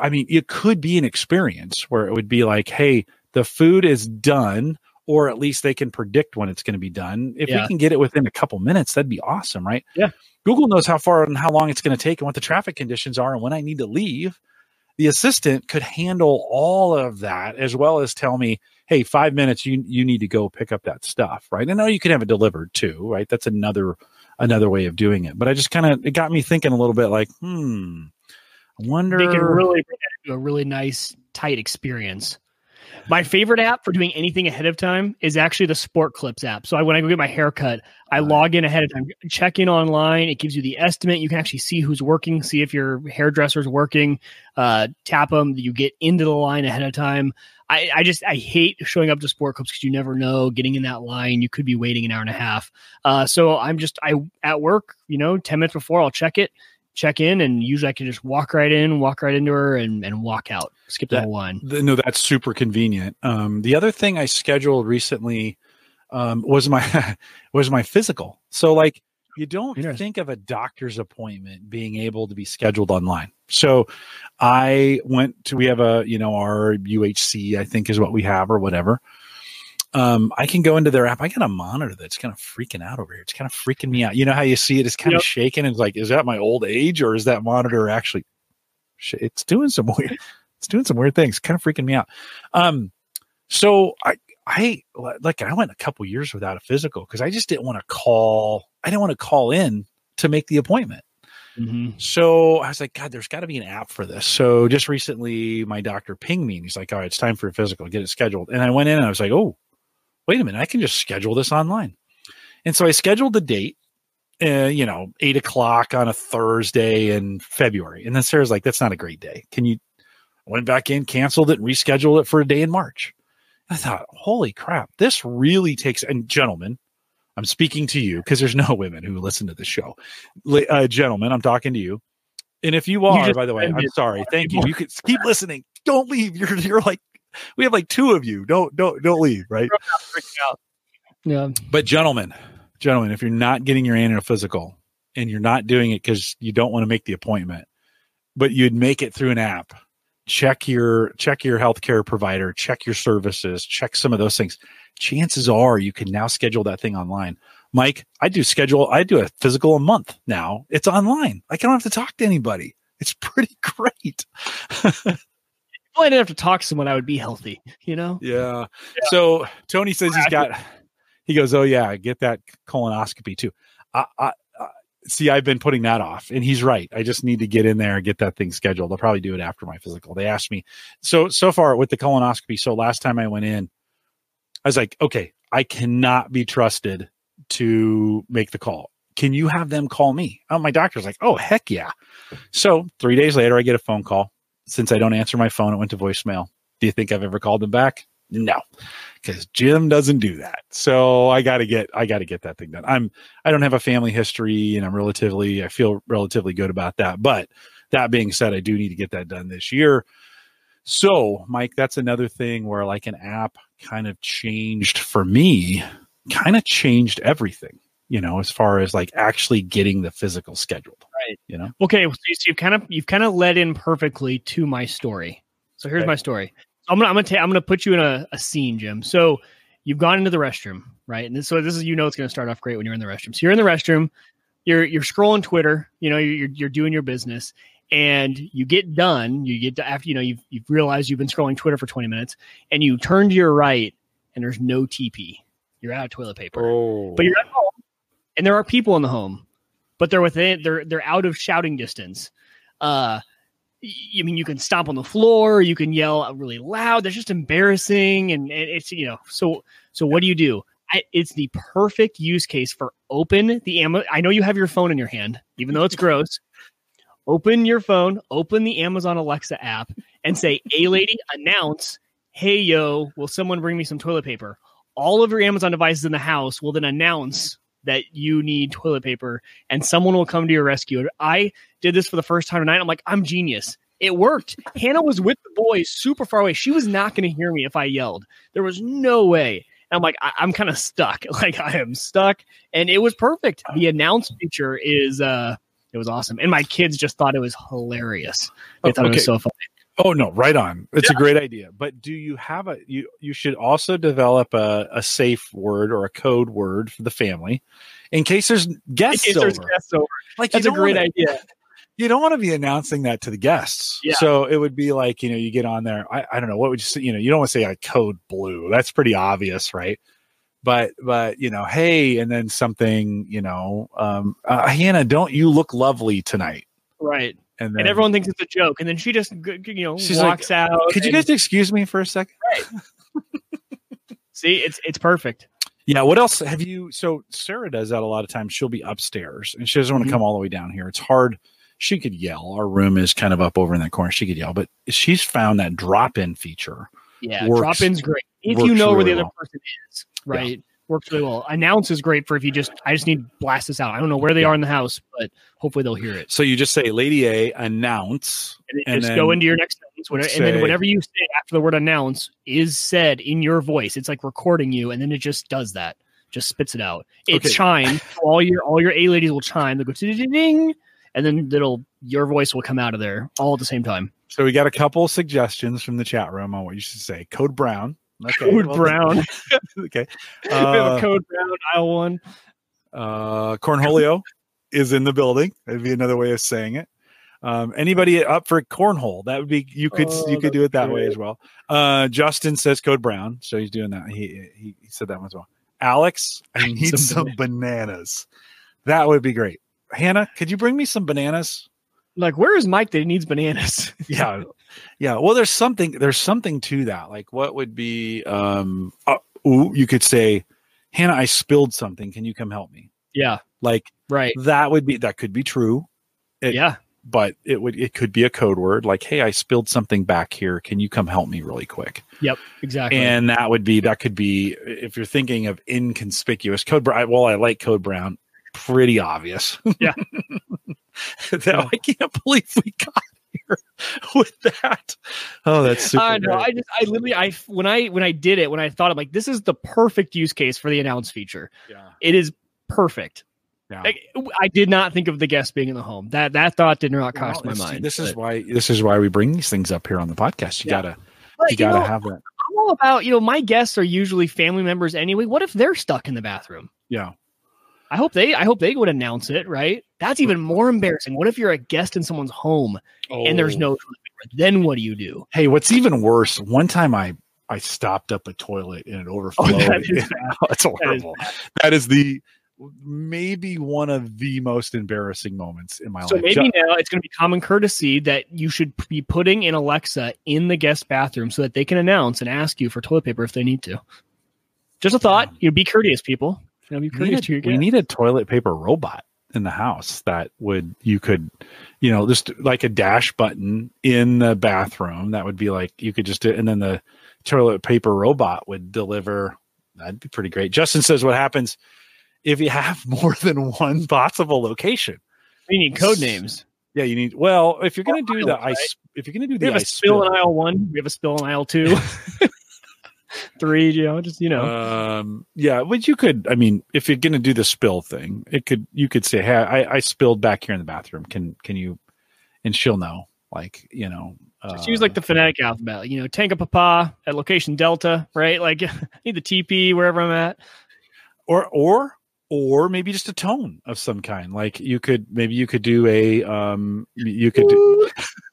I mean, it could be an experience where it would be like, hey, the food is done, or at least they can predict when it's going to be done. If Yeah. we can get it within a couple minutes, that'd be awesome, right? Yeah. Google knows how far and how long it's going to take and what the traffic conditions are and when I need to leave. The assistant could handle all of that as well as tell me, hey, five minutes, you you need to go pick up that stuff, right? And now you can have it delivered too, right? That's another another way of doing it. But I just kind of it got me thinking a little bit like, hmm, I wonder. They can really bring a really nice, tight experience. My favorite app for doing anything ahead of time is actually the Sport Clips app. So I, when I go get my haircut, I Right. log in ahead of time, check in online. It gives you the estimate. You can actually see who's working, see if your hairdresser's working. Uh, tap them. You get into the line ahead of time. I, I just I hate showing up to Sport Clips because you never know. Getting in that line, you could be waiting an hour and a half. Uh, so I'm just I at work, you know, ten minutes before I'll check it, check in, and usually I can just walk right in, walk right into her, and and walk out. Skip That- one. No, that's super convenient. Um, the other thing I scheduled recently um, was my was my physical. So like you don't think of a doctor's appointment being able to be scheduled online. So I went to we have a you know our UHC I think is what we have or whatever. Um, I can go into their app. I got a monitor that's kind of freaking out over here. It's kind of freaking me out. You know how you see it? It's kind Yep. of shaking. And it's like, is that my old age or is that monitor actually? It's doing some weird. It's doing some weird things. Kind of freaking me out. Um, so I, I like I went a couple years without a physical because I just didn't want to call. I didn't want to call in to make the appointment. Mm-hmm. So I was like, God, there's got to be an app for this. So just recently, my doctor pinged me and he's like, All right, it's time for a physical, get it scheduled. And I went in and I was like, Oh, wait a minute, I can just schedule this online. And so I scheduled the date, uh, you know, eight o'clock on a Thursday in February. And then Sarah's like, That's not a great day. Can you? Went back in, canceled it, and rescheduled it for a day in March. I thought, Holy crap, this really takes, and gentlemen, I'm speaking to you because there's no women who listen to the show. Uh, gentlemen, I'm talking to you. And if you are, just by the way, I'm sorry. a lot of Thank you. You can keep listening. Don't leave. You're you're like we have like two of you. Don't don't don't leave. Right. Yeah. But gentlemen, gentlemen, if you're not getting your annual physical and you're not doing it because you don't want to make the appointment, but you'd make it through an app, check your check your healthcare provider, check your services, check some of those things. Chances are you can now schedule that thing online. Mike, I do schedule, I do a physical a month now. It's online. Like I don't have to talk to anybody. It's pretty great. I didn't have to talk to someone, I would be healthy. You know. Yeah. So Tony says he's got. He goes, "Oh yeah, get that colonoscopy too." I, I, I see. I've been putting that off, and he's right. I just need to get in there and get that thing scheduled. I'll probably do it after my physical. They asked me. So so far with the colonoscopy. So last time I went in, I was like, okay, I cannot be trusted to make the call. Can you have them call me? Oh, my doctor's like, oh heck yeah. So three days later, I get a phone call. Since I don't answer my phone, it went to voicemail. Do you think I've ever called them back? No, because Jim doesn't do that. So I got to get, I got to get that thing done. I'm, I don't have a family history, and I'm relatively, I feel relatively good about that. But that being said, I do need to get that done this year. So, Mike, that's another thing where like an app kind of changed for me, kind of changed everything. You know, as far as like actually getting the physical scheduled. Right. You know. Okay, so you've kind of you've kind of led in perfectly to my story. So here's Okay. my story. I'm gonna I'm gonna ta- I'm gonna put you in a, a scene, Jim. So you've gone into the restroom, right? And this, so this is you know it's gonna start off great when you're in the restroom. So you're in the restroom, you're you're scrolling Twitter, you know, you're you're doing your business, and you get done. You get to, after you know you've you've realized you've been scrolling Twitter for 20 minutes, and you turn to your right, and there's no TP. You're out of toilet paper Oh, but you're at home and there are people in the home but they're within they're they're out of shouting distance uh I mean, you can stomp on the floor, you can yell really loud. That's just embarrassing, and, and it's you know. So, so what do you do? I, it's the perfect use case for open the Amazon. I know you have your phone in your hand, even though it's gross. Open your phone, open the Amazon Alexa app, and say, "Hey, lady, announce, hey yo, will someone bring me some toilet paper?" All of your Amazon devices in the house will then announce that you need toilet paper, and someone will come to your rescue. I did this for the first time tonight. I'm like, I'm genius. It worked. Hannah was with the boys super far away. She was not going to hear me if I yelled. There was no way. And I'm like, I- I'm kind of stuck. Like I am stuck. And it was perfect. The announce feature is uh it was awesome. And my kids just thought it was hilarious. They thought it was so funny. Oh no, right on. It's a great idea. But do you have a you you should also develop a, a safe word or a code word for the family in case there's In guests case over. there's guests over. Like That's a great wanna- idea. You don't want to be announcing that to the guests. Yeah. So it would be like, you know, you get on there. I, I don't know, what would you say? You know, you don't want to say like code blue. That's pretty obvious, right? But but you know, hey, and then something, you know, um uh, Hannah, don't you look lovely tonight? Right. And then and everyone thinks it's a joke, and then she just you know She's like, walks out. Could you guys excuse me for a second? see? It's it's perfect. Yeah. What else have you? So Sarah does that a lot of times. She'll be upstairs and she doesn't want to Mhm. come all the way down here. It's hard. She could yell. Our room is kind of up over in that corner. She could yell, but she's found that drop in feature. Yeah, drop in's great if you know where the other well. person is. Right, works really well. Announce is great for if you just I just need to blast this out. I don't know where they Yeah. are in the house, but hopefully they'll hear it. So you just say, Lady A, announce. And, And just go into your next sentence, whatever, and then whatever you say after the word announce is said in your voice. It's like recording you, and then it just does that, just spits it out. It Okay. chimes. all your all your A ladies will chime. They go ding, and then it'll your voice will come out of there all at the same time. So we got a couple suggestions from the chat room on what you should say. Code Brown. Okay. Code well, Brown. okay. we have a Uh, code Brown aisle one. uh, Cornholio is in the building. That'd be another way of saying it. Um, anybody up for cornhole? That would be you could Oh, you could do it that way as well. Uh, Justin says code brown, so he's doing that. He he, he said that one as well. Alex, I need Some some, bananas. That would be great. Hannah, could you bring me some bananas? Like, where is Mike that he needs bananas? yeah. Yeah. Well there's something there's something to that. Like what would be um uh, ooh, you could say hannah i spilled something. Can you come help me? Yeah, like right. that would be that could be true. It- yeah, but it would it could be a code word like hey i spilled something back here. Can you come help me really quick? Yep, exactly. and that would be that could be if you're thinking of inconspicuous code brown well i like code brown pretty obvious Yeah. that i can't believe we got here with that oh that's super I know. I just, I literally, I when I when I did it, when I thought of like this is the perfect use case for the announce feature. yeah It is perfect. yeah Like, I did not think of the guest being in the home. That that thought did not cross Well, my mind. This is but- why this is why we bring these things up here on the podcast. You Yeah. gotta but, you gotta know, have that. I'm all about you know my guests are usually family members anyway. What if they're stuck in the bathroom? Yeah. I hope they I hope they would announce it. Right? That's even mm-hmm. more embarrassing. What if you're a guest in someone's home and there's Oh. no? Then what do you do? Hey, what's even worse? One time I I stopped up a toilet and it oh, overflowed. that is That's horrible. that is the maybe one of the most embarrassing moments in my So life. maybe Ju- now it's going to be common courtesy that you should be putting in Alexa in the guest bathroom so that they can announce and ask you for toilet paper if they need to. Just a thought. You know, be courteous, people. You know, be we need, a, we need a toilet paper robot in the house that would you could you know just like a dash button in the bathroom that would be like you could just do and then the toilet paper robot would deliver that'd be pretty great justin says what happens if you have more than one possible location We need code names. yeah you need well if you're going to do the ice right? if you're going to do We the have a ice spill in aisle one. We have a spill in aisle two. Three, you know, just you know. um yeah but you could i mean if you're gonna do the spill thing it could you could say hey i i spilled back here in the bathroom can can you and she'll know like you know uh, just use like the phonetic alphabet. You know, Tango Papa at location Delta, right? Like need the TP wherever I'm at. or or or maybe just a tone of some kind like you could maybe you could do a um you could do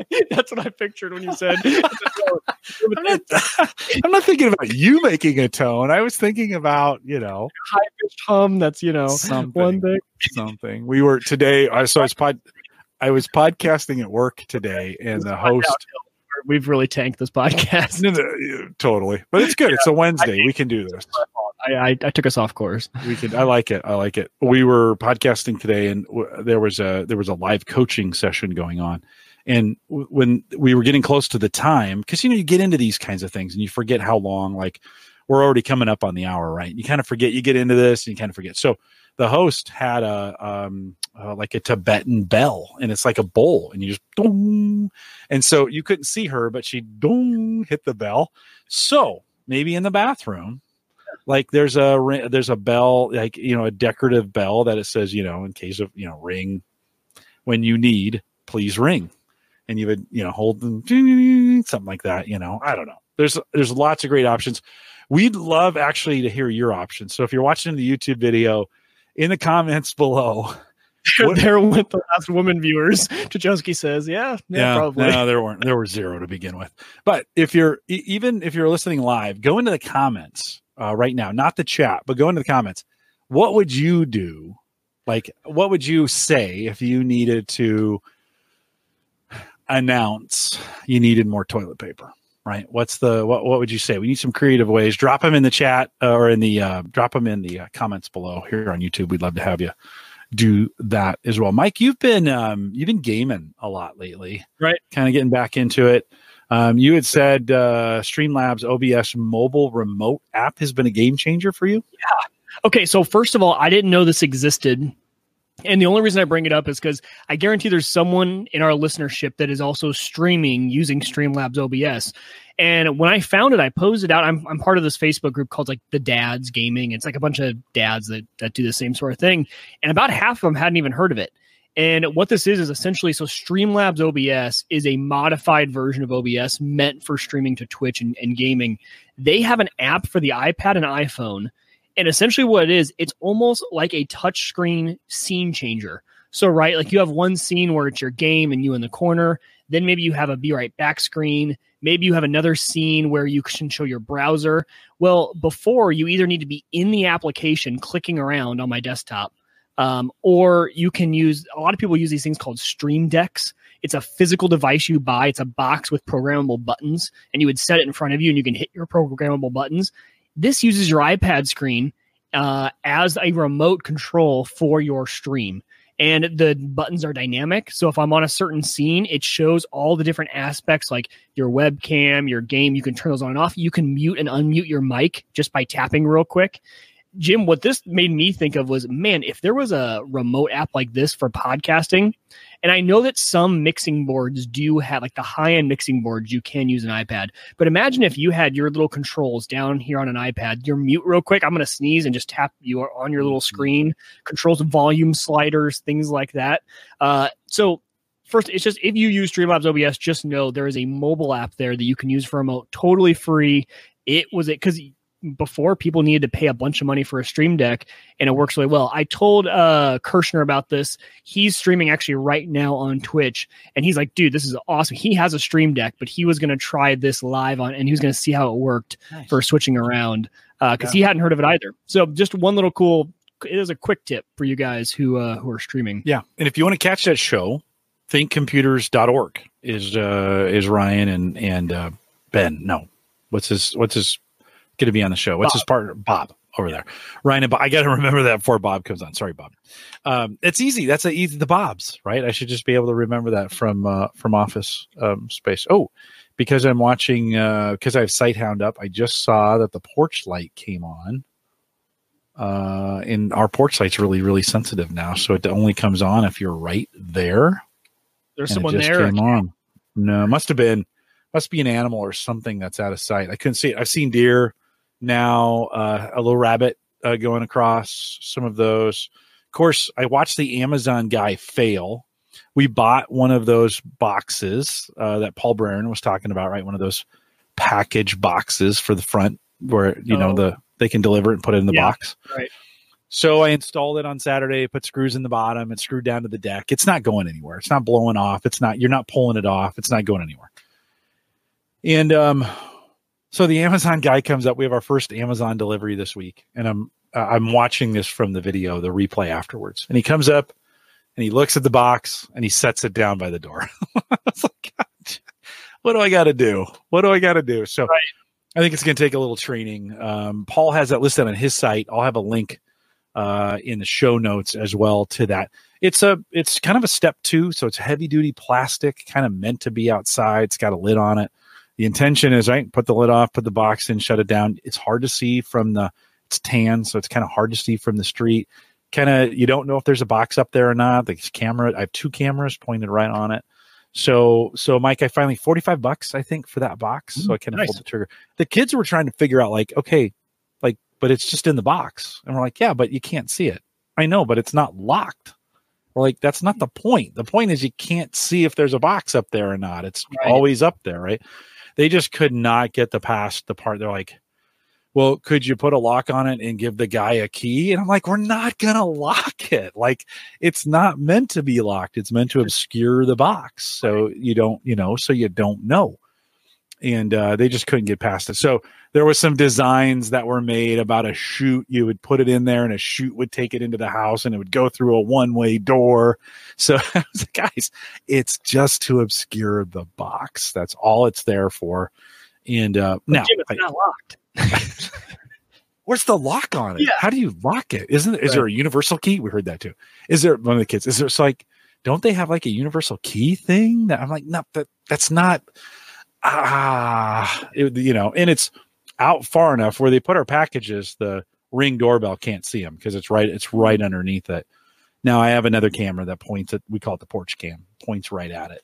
That's what I pictured when you said. I'm not, I'm not thinking about you making a tone i was thinking about you know high pitched hum. That's you know something one thing. something we were today i so i was pod i was podcasting at work today and the host We've really tanked this podcast. No, no, totally, but it's good. It's a Wednesday. We can do this. I, I, I took us off course. We can. I like it. I like it. We were podcasting today, and w- there was a there was a live coaching session going on. And w- when we were getting close to the time, because you know you get into these kinds of things and you forget how long. Like we're already coming up on the hour, right? You kind of forget. You get into this and you kind of forget. So the host had a um uh, like a Tibetan bell, and it's like a bowl, and you just dong. And so you couldn't see her, but she dong hit the bell. So maybe in the bathroom, like there's a there's a bell, like you know, a decorative bell that it says, you know, in case of you know, ring when you need, please ring, and you would you know hold them something like that. You know, I don't know. There's there's lots of great options. We'd love actually to hear your options. So if you're watching the YouTube video, in the comments below. What- there went the last woman viewers. Chachowski says, "Yeah, yeah, probably." No, there weren't. There were zero to begin with. But if you're even if you're listening live, go into the comments uh, right now, not the chat, but go into the comments. What would you do? Like, what would you say if you needed to announce you needed more toilet paper? Right? What's the what? What would you say? We need some creative ways. Drop them in the chat uh, or in the uh, drop them in the uh, comments below here on YouTube. We'd love to have you do that as well. Mike, you've been um, you've been gaming a lot lately, right? Kind of getting back into it. Um, you had said uh, Streamlabs OBS mobile remote app has been a game changer for you. Yeah. Okay, so first of all, I didn't know this existed. And the only reason I bring it up is because I guarantee there's someone in our listenership that is also streaming using Streamlabs OBS. And when I found it, I posed it out. I'm, I'm part of this Facebook group called like the Dads Gaming. It's like a bunch of dads that that do the same sort of thing. And about half of them hadn't even heard of it. And what this is is essentially so Streamlabs OBS is a modified version of OBS meant for streaming to Twitch and, and gaming. They have an app for the iPad and iPhone. And essentially what it is, it's almost like a touchscreen scene changer. So, right, like you have one scene where it's your game and you in the corner. Then maybe you have a be right back screen. Maybe you have another scene where you can show your browser. Well, before you either need to be in the application clicking around on my desktop um, or you can use a lot of people use these things called stream decks. It's a physical device you buy. It's a box with programmable buttons, and you would set it in front of you, and you can hit your programmable buttons. This uses your iPad screen uh, as a remote control for your stream. And the buttons are dynamic. So if I'm on a certain scene, it shows all the different aspects like your webcam, your game. You can turn those on and off. You can mute and unmute your mic just by tapping real quick. Jim, what this made me think of was, man, if there was a remote app like this for podcasting, and I know that some mixing boards do have like the high end mixing boards, you can use an iPad. But imagine if you had your little controls down here on an iPad, your mute real quick. I'm going to sneeze and just tap you on your little screen, controls volume sliders, things like that. Uh, so first, it's just if you use Streamlabs OBS, just know there is a mobile app there that you can use for remote, totally free. It was it because before people needed to pay a bunch of money for a stream deck and it works really well. I told uh kirschner about this. He's streaming actually right now on twitch and he's like dude this is awesome. He has a stream deck but he was going to try this live on and he was going to see how it worked nice. for switching around because uh, yeah. he hadn't heard of it either. So just one little cool it is a quick tip for you guys who uh who are streaming. Yeah and if you want to catch that show thinkcomputers.org is uh is ryan and and uh ben. No what's his what's his going to be on the show. What's Bob. his partner? Bob over there. Ryan and Bob. I got to remember that before Bob comes on. Sorry, Bob. Um, it's easy. That's a easy. The Bobs, right? I should just be able to remember that from uh, from Office um, Space. Oh, because I'm watching because uh, I have Sighthound up. I just saw that the porch light came on. Uh, and our porch light's really really sensitive now, so it only comes on if you're right there. There's someone there. Came on. No, must have been must be an animal or something that's out of sight. I couldn't see it. I've seen deer now uh, a little rabbit uh, going across some of those. Of course, I watched the Amazon guy fail. We bought one of those boxes uh, that Paul Brennan was talking about, right? One of those package boxes for the front where you oh. know the they can deliver it and put it in the yeah, box. Right. So I installed it on Saturday, put screws in the bottom and screwed down to the deck. It's not going anywhere. It's not blowing off. It's not you're not pulling it off. It's not going anywhere. And um so the Amazon guy comes up. We have our first Amazon delivery this week, and I'm uh, I'm watching this from the video, the replay afterwards. And he comes up and he looks at the box and he sets it down by the door. like, what do I got to do? What do I got to do? So right. I think it's going to take a little training. Um, Paul has that listed on his site. I'll have a link uh, in the show notes as well to that. It's a it's kind of a Step2, so it's heavy duty plastic, kind of meant to be outside. It's got a lid on it the intention is right put the lid off put the box in shut it down. It's hard to see from the it's tan so it's kind of hard to see from the street. Kind of you don't know if there's a box up there or not. The camera i have two cameras pointed right on it. So so mike i finally 45 bucks i think for that box mm, so i can nice. pull the trigger. The kids were trying to figure out like okay like but it's just in the box. And we're like yeah but you can't see it. I know but it's not locked. We're like that's not the point. The point is you can't see if there's a box up there or not. It's right. always up there right they just could not get the past the part. They're like, well, could you put a lock on it and give the guy a key? And I'm like, we're not going to lock it. Like, it's not meant to be locked. It's meant to obscure the box. So you don't, you know, so you don't know. And uh, they just couldn't get past it. So there was some designs that were made about a chute. You would put it in there, and a chute would take it into the house, and it would go through a one-way door. So I was like, guys, it's just to obscure the box. That's all it's there for. And uh, now, Jim, it's I- not locked. Where's the lock on it? Yeah. How do you lock it? Isn't is there a universal key? We heard that too. Is there one of the kids? Is there it's like don't they have like a universal key thing? That I'm like, no, that that's not ah it- you know, and it's out far enough where they put our packages, the ring doorbell can't see them because it's right it's right underneath it. Now I have another camera that points at we call it the porch cam, points right at it.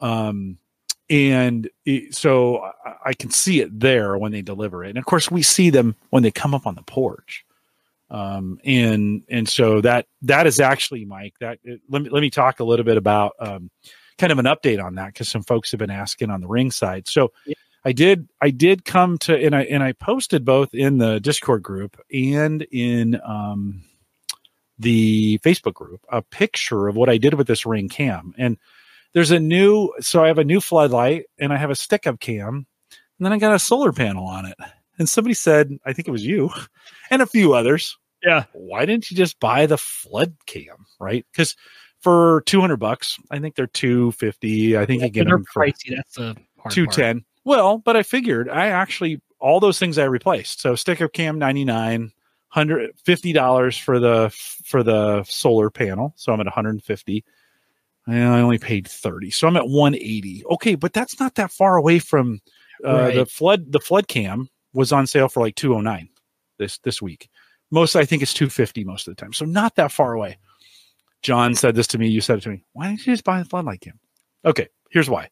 Um and it, so I, I can see it there when they deliver it and of course we see them when they come up on the porch um and and so that that is actually mike that it, let me let me talk a little bit about um kind of an update on that because some folks have been asking on the ring side. So Yeah. i did i did come to and i and i posted both in the discord group and in um the facebook group a picture of what i did with this ring cam. And there's a new so i have a new floodlight and i have a stick up cam and then i got a solar panel on it. And somebody said i think it was you and a few others Yeah. why didn't you just buy the flood cam? Right? Because for 200 bucks i think they're 250 i think you get them for pricey. That's the hard two part. Well, but I figured I actually all those things I replaced. So stick up cam ninety nine, hundred fifty dollars for the for the solar panel. So I'm at 150. And I only paid 30. So I'm at 180. Okay, but that's not that far away from uh, Right. the flood the flood cam was on sale for like 209 this this week. Most I think it's 250 most of the time. So not that far away. John said this to me, you said it to me. Why didn't you just buy the floodlight cam? Okay, here's why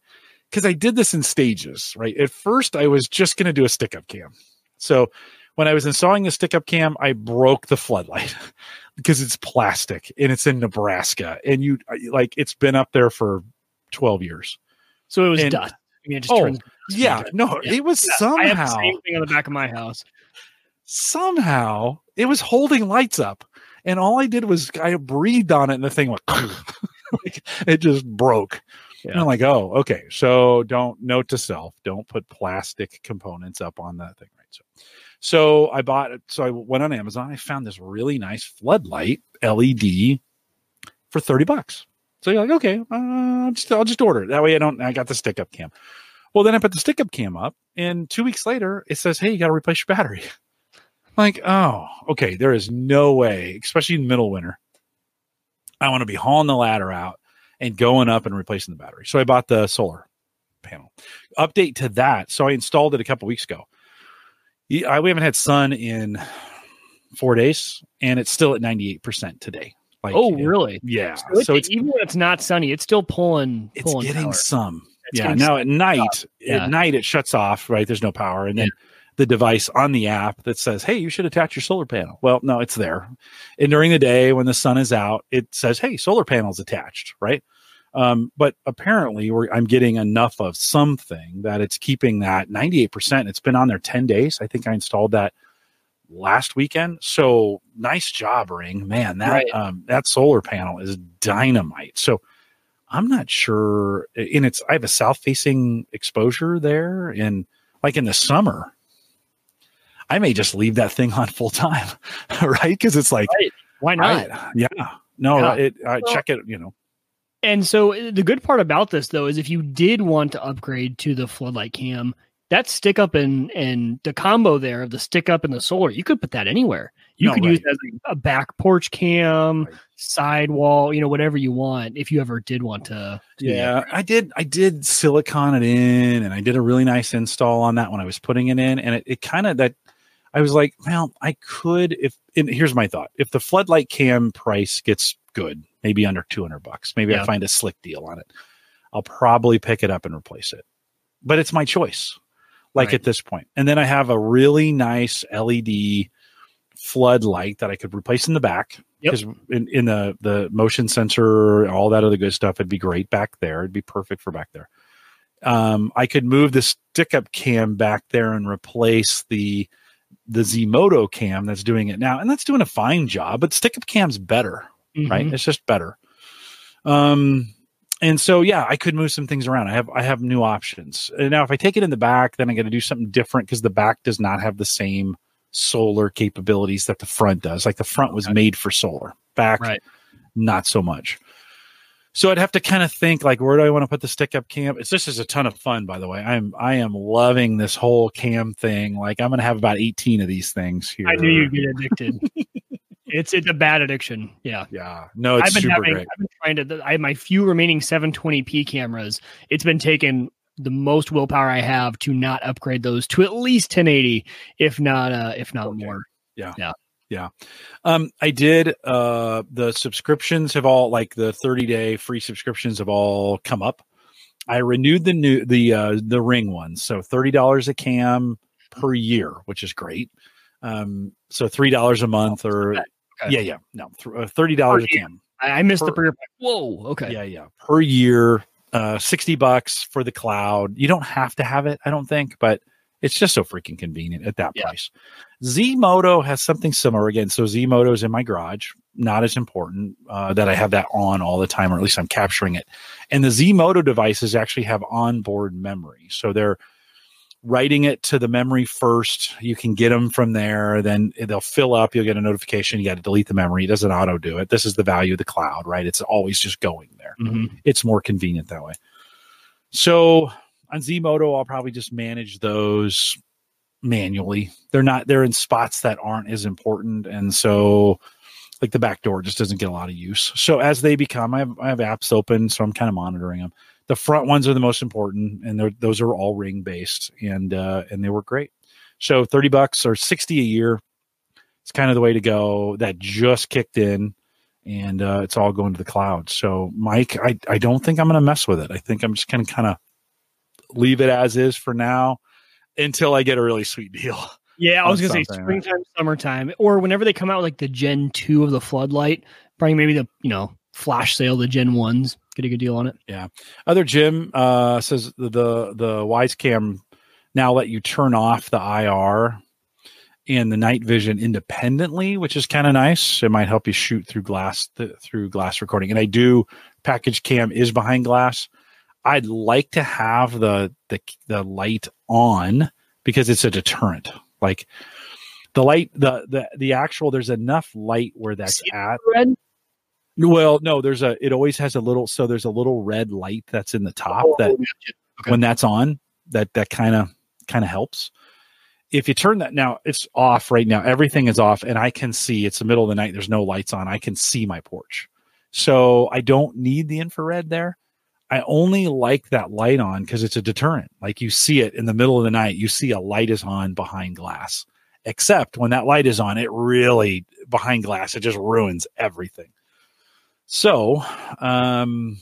because I did this in stages, right? At first, I was just going to do a stick up cam. So when I was installing the stick up cam, I broke the floodlight because it's plastic and it's in Nebraska. And you uh, like, it's been up there for 12 years. So it was And- dust. I mean, it just Oh, turns. Yeah, no, Yeah. it was I have the somehow, same thing on the back of my house. somehow it was holding lights up. And all I did was I breathed on it and the thing went, like, it just broke. And I'm like, oh, okay. So don't note to self, don't put plastic components up on that thing, right? So, so I bought it. So I went on Amazon. I found this really nice floodlight LED for 30 bucks. So you're like, okay, uh, just, I'll just order it. That way I don't, I got the stick up cam. Well, then I put the stick up cam up and two weeks later it says, Hey, you got to replace your battery. like, oh, okay. There is no way, especially in middle winter. I want to be hauling the ladder out and going up and replacing the battery. So I bought the solar panel. Update to that. So I installed it a couple weeks ago. I- We haven't had sun in four days, and it's still at ninety eight percent today. Like, Oh, really? Yeah. So, So it's even when it's not sunny, it's still pulling. it's pulling getting power. some. It's yeah. Now at night, Yeah. at night it shuts off. Right. There's no power, and then the device on the app that says, "Hey, you should attach your solar panel." Well, no, it's there. And during the day when the sun is out, it says, "Hey, solar panel's attached." Right. Um, but apparently, we're, I'm getting enough of something that it's keeping that 98%. It's been on there 10 days. I think I installed that last weekend. So nice job, Ring. Man, that Right. um, that solar panel is dynamite. So I'm not sure. And it's I have a south facing exposure there, and like in the summer, I may just leave that thing on full time, right? Because it's like, Why not? I- yeah, no, Yeah. it I Well- check it. You know, And so uh, the good part about this though is if you did want to upgrade to the floodlight cam, that stick up and and the combo there of the stick up and the solar, you could put that anywhere. You No, could right. use it as a back porch cam, Right. side wall, you know, whatever you want. If you ever did want to. Yeah, I did. I did silicon it in, and I did a really nice install on that when I was putting it in, and it, it kind of that. I was like, well, I could if. And here's my thought: if the floodlight cam price gets good, maybe under two hundred bucks, maybe I find a slick deal on it. I'll probably pick it up and replace it, but it's my choice. Like Right. at this point, and then I have a really nice LED floodlight that I could replace in the back Yep. because in, in the the motion sensor, all that other good stuff, it'd be great back there. It'd be perfect for back there. Um, I could move the stick up cam back there and replace the the Zmodo cam that's doing it now, and that's doing a fine job. But stick up cam's better, right? Mhm. It's just better. Um, and so yeah, I could move some things around. I have I have new options. And now if I take it in the back, then I got to do something different because the back does not have the same solar capabilities that the front does. Like the front was made for solar, back Right. not so much. So I'd have to kind of think like, where do I want to put the stick up cam? It's this is a ton of fun, by the way. I'm I am loving this whole cam thing. Like I'm gonna have about 18 of these things here. I knew you'd get addicted. it's it's a bad addiction. Yeah. Yeah, no, it's I've been super having great. I've been trying to I have my few remaining 720p cameras. It's been taking the most willpower I have to not upgrade those to at least 1080, if not uh if not Okay. more. Um, I did. Uh, the subscriptions have all like the 30 day free subscriptions have all come up. I renewed the new the uh the ring ones, so thirty dollars a cam per year, which is great. Um, so three dollars a month or Okay. yeah, yeah, no, uh, thirty dollars a cam. I, I missed the Per- per Whoa, okay. Yeah, yeah, per year, uh, sixty bucks for the cloud. You don't have to have it, I don't think, but it's just so freaking convenient at that Yeah. price. Zmodo has something similar again. So Zmodo is in my garage, not as important uh, that I have that on all the time, or at least I'm capturing it. And the Zmodo devices actually have onboard memory, so they're writing it to the memory first. You can get them from there. Then they'll fill up. You'll get a notification. You got to delete the memory. It doesn't auto do it. This is the value of the cloud, right? It's always just going there Mhm. it's more convenient that way. So on Zmodo, I'll probably just manage those manually. They're not they're in spots that aren't as important, and so like the back door just doesn't get a lot of use. So as they become, I have I have apps open, so I'm kind of monitoring them. The front ones are the most important, and those are all ring based, and uh, and they work great. So thirty bucks or sixty a year, it's kind of the way to go. That just kicked in and uh, it's all going to the cloud. So, Mike, I, I don't think I'm going to mess with it. I think I'm just going to kind of leave it as is for now until I get a really sweet deal. Yeah, I was gonna say springtime, summertime, or whenever they come out with like the Gen two of the floodlight, probably maybe the you know flash sale, the Gen ones, get a good deal on it. Yeah. Other Jim uh, says the, the the Wyze Cam now let you turn off the IR and the night vision independently, which is kind of nice. It might help you shoot through glass th- through glass recording. And I do package cam is behind glass. I'd like to have the the the light on because it's a deterrent. Like the light, the the the actual. There's enough light where that's at. Red. Well, no, there's a. It always has a little. So there's a little red light that's in the top Oh, that Okay. when that's on, that that kind of kind of helps. If you turn that now, it's off right now. Everything is off, and I can see. It's the middle of the night. There's no lights on. I can see my porch, so I don't need the infrared there. I only like that light on because it's a deterrent. Like you see it in the middle of the night, you see a light is on behind glass. Except when that light is on, it really behind glass, it just ruins everything. So, um,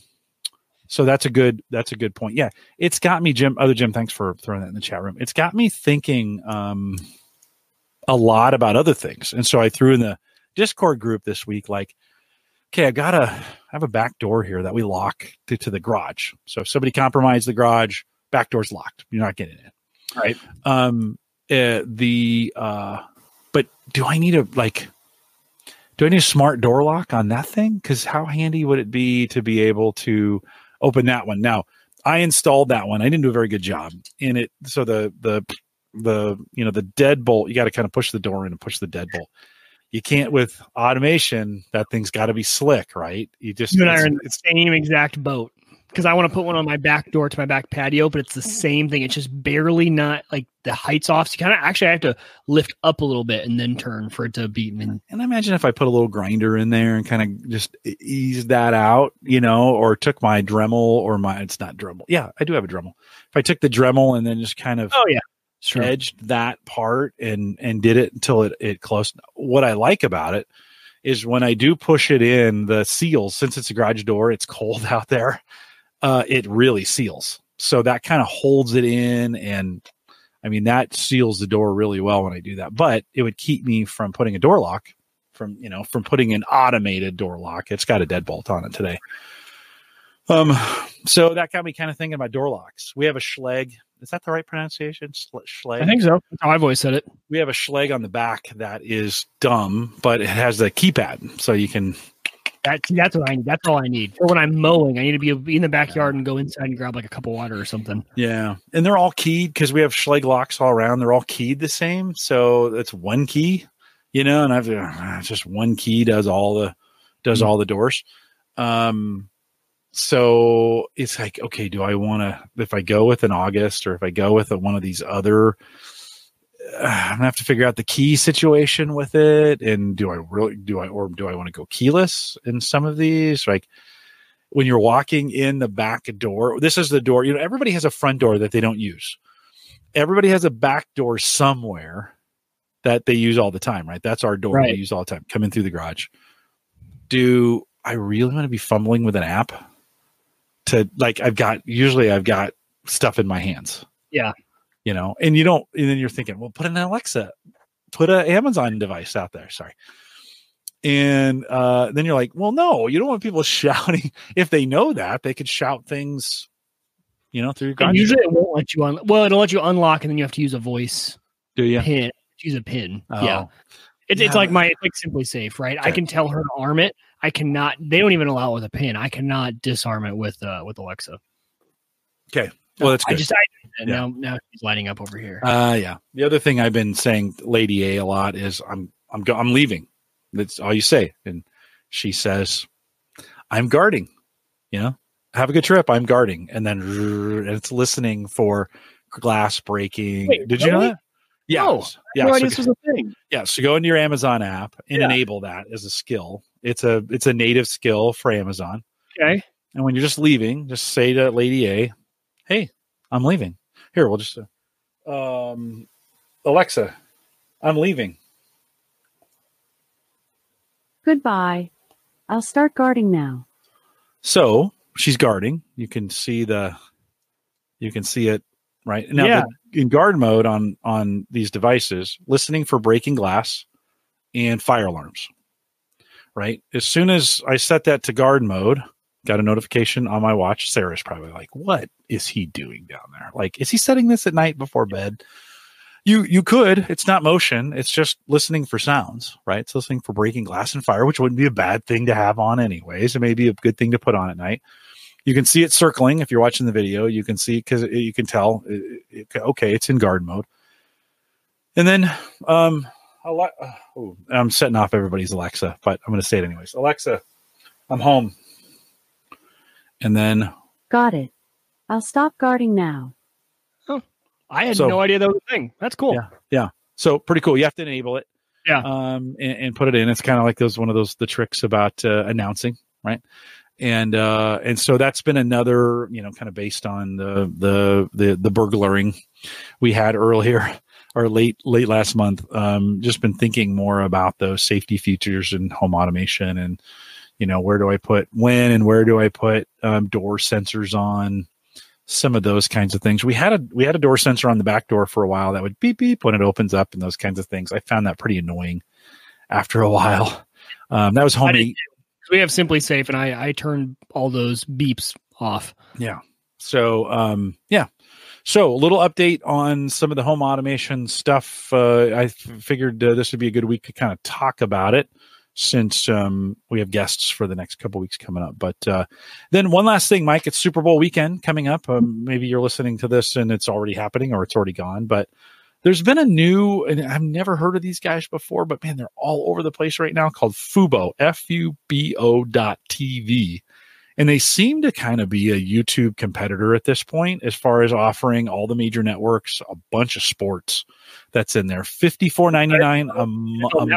so that's a good that's a good point. Yeah, it's got me, Jim. Other Jim, thanks for throwing that in the chat room. It's got me thinking um, a lot about other things, and so I threw in the Discord group this week, like, okay, I gotta I have a back door here that we lock to, to the garage. So if somebody compromised the garage, back door's locked. You're not getting in. Right. Um. Uh, the uh, but do I need a like? Do I need a smart door lock on that thing? Because how handy would it be to be able to open that one? Now, I installed that one. I didn't do a very good job in it. So the the the you know the deadbolt, you got to kind of push the door in and push the deadbolt. You can't with automation. That thing's got to be slick, right? You just You and I are in the same exact boat because I want to put one on my back door to my back patio, but it's the mm-hmm. same thing. It's just barely not like the height's off. So you kind of actually I have to lift up a little bit and then turn for it to be. And And imagine if I put a little grinder in there and kind of just ease that out, you know, or took my Dremel or my, it's not Dremel. Yeah, I do have a Dremel. If I took the Dremel and then just kind of oh yeah, sure. edged that part and, and did it until it, it closed. What I like about it is when I do push it in the seals, since it's a garage door, it's cold out there. Uh, it really seals. So that kind of holds it in and I mean, that seals the door really well when I do that, but it would keep me from putting a door lock from, you know, from putting an automated door lock. It's got a deadbolt on it today. Um, so that got me kind of thinking about door locks. We have a Schleg. Is that the right pronunciation? Schle- Schleg. I think so. That's I've always said it. we have a Schleg on the back that is dumb, but it has the keypad, so you can That see, that's what I need. That's all I need. For when I'm mowing, I need to be in the backyard and go inside and grab like a cup of water or something. Yeah, and they're all keyed because we have Schlage locks all around. They're all keyed the same, so it's one key, you know. And I've uh, just one key does all the does Mm-hmm. all the doors. Um, so it's like, okay, do I want to? If I go with an August or if I go with a, one of these other, uh, I'm gonna have to figure out the key situation with it. And do I really do I or do I want to go keyless in some of these? Like when you're walking in the back door, this is the door. You know, everybody has a front door that they don't use. Everybody has a back door somewhere that they use all the time, right? That's our door Right. we use all the time. Come in through the garage. Do I really want to be fumbling with an app? To like, I've got usually I've got stuff in my hands. Yeah. you know, and you don't, and then you're thinking, well, put an Alexa, put an Amazon device out there. Sorry. And uh, then you're like, well, no, you don't want people shouting. If they know that, they could shout things, you know, through And usually it won't let you un. Well, it'll let you unlock, and then you have to use a voice Do you? pin. Use a pin. Oh. Yeah. It's, it's like my it's like SimpliSafe, right? I can tell her to arm it. I cannot. They don't even allow it with a pin. I cannot disarm it with uh with Alexa. Okay, well, that's I good. just I and Yeah. now now she's lighting up over here. Uh, yeah. The other thing I've been saying, Lady A, a lot is I'm I'm go- I'm leaving. That's all you say, and she says, "I'm guarding." You know, have a good trip. I'm guarding, and then and it's listening for glass breaking. Wait, Did you know really? that? Yeah, No, yeah. no so idea this was a thing. Yeah, so go into your Amazon app and Yeah. enable that as a skill. It's a it's a native skill for Amazon. Okay. And when you're just leaving, just say to Lady A, "Hey, I'm leaving." Here, we'll just uh, um Alexa, I'm leaving. Goodbye. I'll start guarding now. So, she's guarding. You can see the you can see it right now Yeah. the, in guard mode on on these devices, listening for breaking glass and fire alarms. Right? As soon as I set that to guard mode, got a notification on my watch. Sarah's probably like, "What is he doing down there? Like, is he setting this at night before bed?" You you could. It's not motion. It's just listening for sounds, right? It's listening for breaking glass and fire, which wouldn't be a bad thing to have on anyways. It may be a good thing to put on at night. You can see it circling if you're watching the video. You can see because you can tell. it- it- okay, it's in guard mode. And then, um, Ale- oh, I'm setting off everybody's Alexa, but I'm going to say it anyways. Alexa, I'm home. And then Got it. I'll stop guarding now. Oh, I had So- no idea that was a thing. That's cool. Yeah. So pretty cool. You have to enable it. Yeah. Um, and, and put it in. It's kind of like those one of those the tricks about uh, announcing, right? And uh, and so that's been another, you know, kind of based on the the the the burglaring we had earlier or late late last month. Um, just been thinking more about those safety features and home automation and you know where do I put when and where do I put um, door sensors on some of those kinds of things. We had a we had a door sensor on the back door for a while that would beep beep when it opens up and those kinds of things. I found that pretty annoying after a while. Um, that was I home. We have SimpliSafe, and I I turned all those beeps off. Yeah. So um, yeah. So a little update on some of the home automation stuff. Uh, I figured uh, this would be a good week to kind of talk about it since um, we have guests for the next couple weeks coming up. But uh, then one last thing, Mike, it's Super Bowl weekend coming up. Um, maybe you're listening to this and it's already happening or it's already gone, but there's been a new, and I've never heard of these guys before, but man, they're all over the place right now called Fubo, F U B O dot TV. And they seem to kind of be a YouTube competitor at this point as far as offering all the major networks a bunch of sports that's in there. Fifty four ninety nine a month.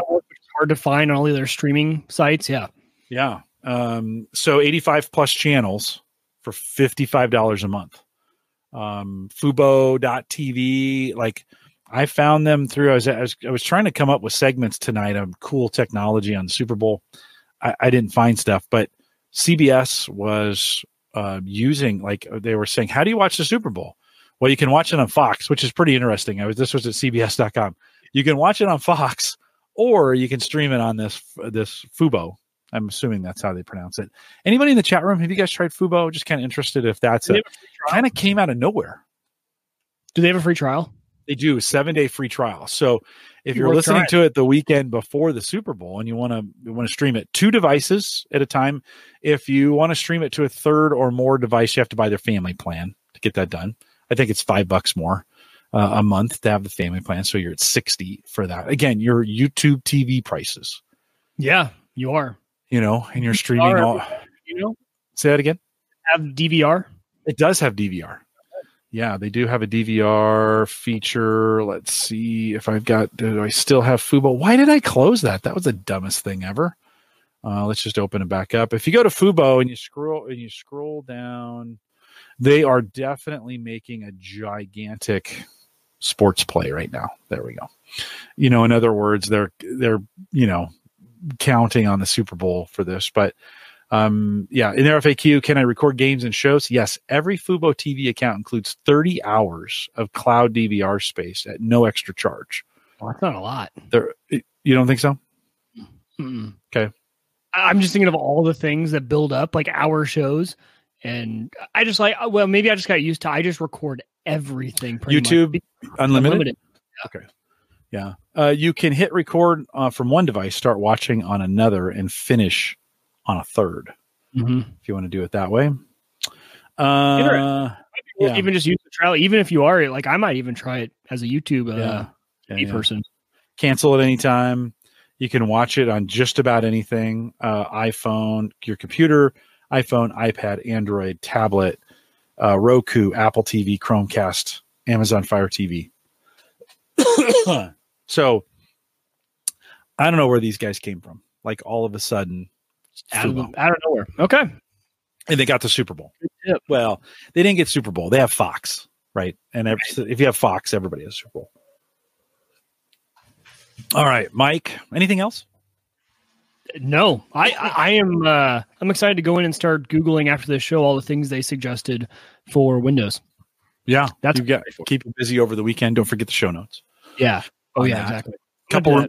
Hard to find on all the other streaming sites. Yeah. Yeah. Um, so 85 plus channels for $55 a month. Um, Fubo.tv, like I found them through, I was, I was, I was trying to come up with segments tonight on cool technology on the Super Bowl. I, I didn't find stuff, but CBS was uh, using, like they were saying, how do you watch the Super Bowl? Well, you can watch it on Fox, which is pretty interesting. I was, this was at CBS.com. You can watch it on Fox or you can stream it on this, this Fubo. I'm assuming that's how they pronounce it. Anybody in the chat room? Have you guys tried Fubo? Just kind of interested if that's Do they a have a free trial? kind of came out of nowhere. Do they have a free trial? They do seven day free trial. So If you're worth listening trying. to it the weekend before the Super Bowl and you want to you want to stream it two devices at a time, if you want to stream it to a third or more device, you have to buy their family plan to get that done. I think it's five bucks more uh, a month to have the family plan, so you're at sixty for that. Again, your YouTube TV prices, Yeah, you are. you know, and you're streaming are all. You know, Say that again. have DVR. It does have DVR. Yeah, they do have a DVR feature. Let's see if I've got. Do I still have Fubo? Why did I close that? That was the dumbest thing ever. Uh, let's just open it back up. If you go to Fubo and you scroll and you scroll down, they are definitely making a gigantic sports play right now. There we go. You know, in other words, they're they're you know counting on the Super Bowl for this, but um, yeah, in their FAQ, can I record games and shows? Yes. Every Fubo TV account includes 30 hours of cloud DVR space at no extra charge. Well, that's not a lot. There, you don't think so? Mm-mm. Okay. I'm just thinking of all the things that build up, like our shows, and I just like. Well, maybe I just got used to. I just record everything. pretty much. YouTube Unlimited. Unlimited. Yeah. Uh, you can hit record uh, from one device, start watching on another, and finish on a third Mhm. if you want to do it that way. Uh, Yeah. Even just use the trial. Even if you are like, I might even try it as a YouTube uh, yeah. Yeah, TV yeah. person. cancel at any time. You can watch it on just about anything uh, iPhone, your computer, iPhone, iPad, Android, tablet, uh, Roku, Apple TV, Chromecast, Amazon Fire TV. so I don't know where these guys came from. Like all of a sudden, Out of, out of nowhere. Okay. and they got the Super Bowl. Well, they didn't get Super Bowl. They have Fox, right? And every, if you have Fox, everybody has Super Bowl. All right, Mike. Anything else? No, I, I am uh I'm excited to go in and start googling after this show all the things they suggested for Windows. Yeah, That's you got keep you busy over the weekend. Don't forget the show notes. Yeah. Oh yeah, that. exactly. Couple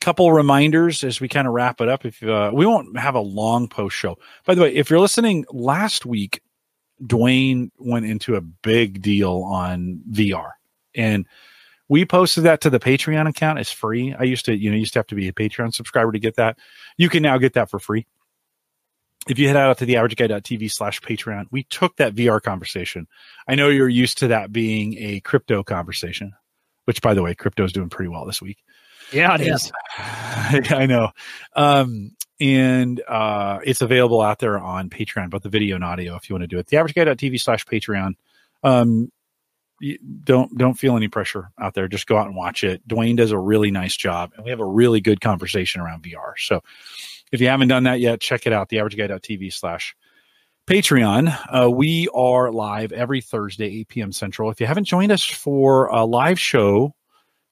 couple reminders as we kind of wrap it up. If uh, we won't have a long post show, by the way, if you're listening last week, Dwayne went into a big deal on VR, and we posted that to the Patreon account. It's free. I used to, you know, used to have to be a Patreon subscriber to get that. You can now get that for free. If you head out to the averageguy.tv slash Patreon, we took that VR conversation. I know you're used to that being a crypto conversation, which by the way, crypto is doing pretty well this week. Yeah, it is. I know. Um, and uh, it's available out there on Patreon, both the video and audio if you want to do it. TheAverageGuy.tv slash Patreon. Um, don't don't feel any pressure out there. Just go out and watch it. Dwayne does a really nice job, and we have a really good conversation around VR. So if you haven't done that yet, check it out. TheAverageGuy.tv slash Patreon. Uh, we are live every Thursday, 8 p.m. Central. If you haven't joined us for a live show,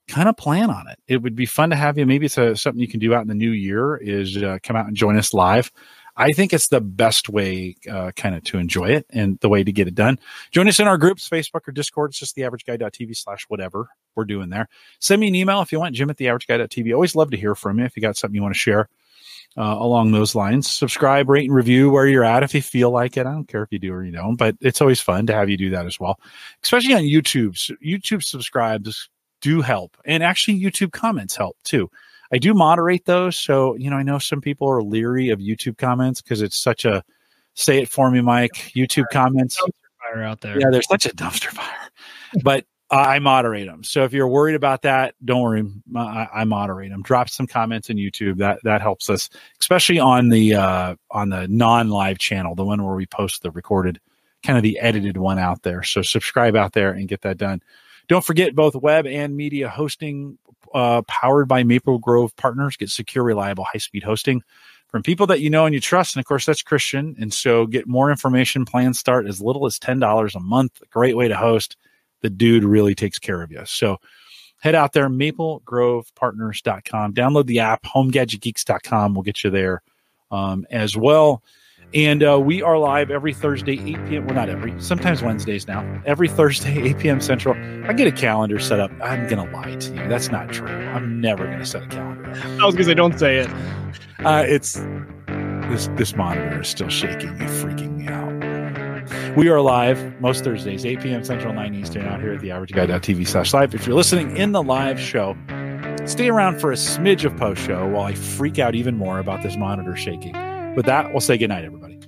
kind of plan on it. It would be fun to have you. Maybe it's a, something you can do out in the new year is uh, come out and join us live. I think it's the best way uh, kind of to enjoy it and the way to get it done. Join us in our groups, Facebook or Discord. It's just the average guy.tv slash whatever we're doing there. Send me an email if you want, Jim at the average guy.tv. Always love to hear from you if you got something you want to share uh, along those lines. Subscribe, rate, and review where you're at if you feel like it. I don't care if you do or you don't, but it's always fun to have you do that as well, especially on YouTube. So YouTube subscribes do help, and actually, YouTube comments help too. I do moderate those, so you know I know some people are leery of YouTube comments because it's such a say it for me, Mike. YouTube comments, Fire out there. yeah, they're such a dumpster fire, but I moderate them. So if you're worried about that, don't worry. I, I moderate them. Drop some comments in YouTube. That that helps us, especially on the uh, on the non live channel, the one where we post the recorded, kind of the edited one out there. So subscribe out there and get that done. Don't forget both web and media hosting uh, powered by Maple Grove Partners. Get secure, reliable, high speed hosting from people that you know and you trust. And of course, that's Christian. And so get more information. Plans start as little as $10 a month. Great way to host. The dude really takes care of you. So head out there, maplegrovepartners.com. Download the app, homegadgetgeeks.com will get you there um, as well. And uh, we are live every Thursday, 8 p.m. Well, not every, sometimes Wednesdays now. Every Thursday, 8 p.m. Central. I get a calendar set up. I'm going to lie to you. That's not true. I'm never going to set a calendar up. I was gonna say, don't say it. Uh, it's this this monitor is still shaking and freaking me out. We are live most Thursdays, 8 p.m. Central, 9 Eastern, out here at the averageguy.tv slash live. If you're listening in the live show, Stay around for a smidge of post show while I freak out even more about this monitor shaking. With that, we'll say goodnight, everybody.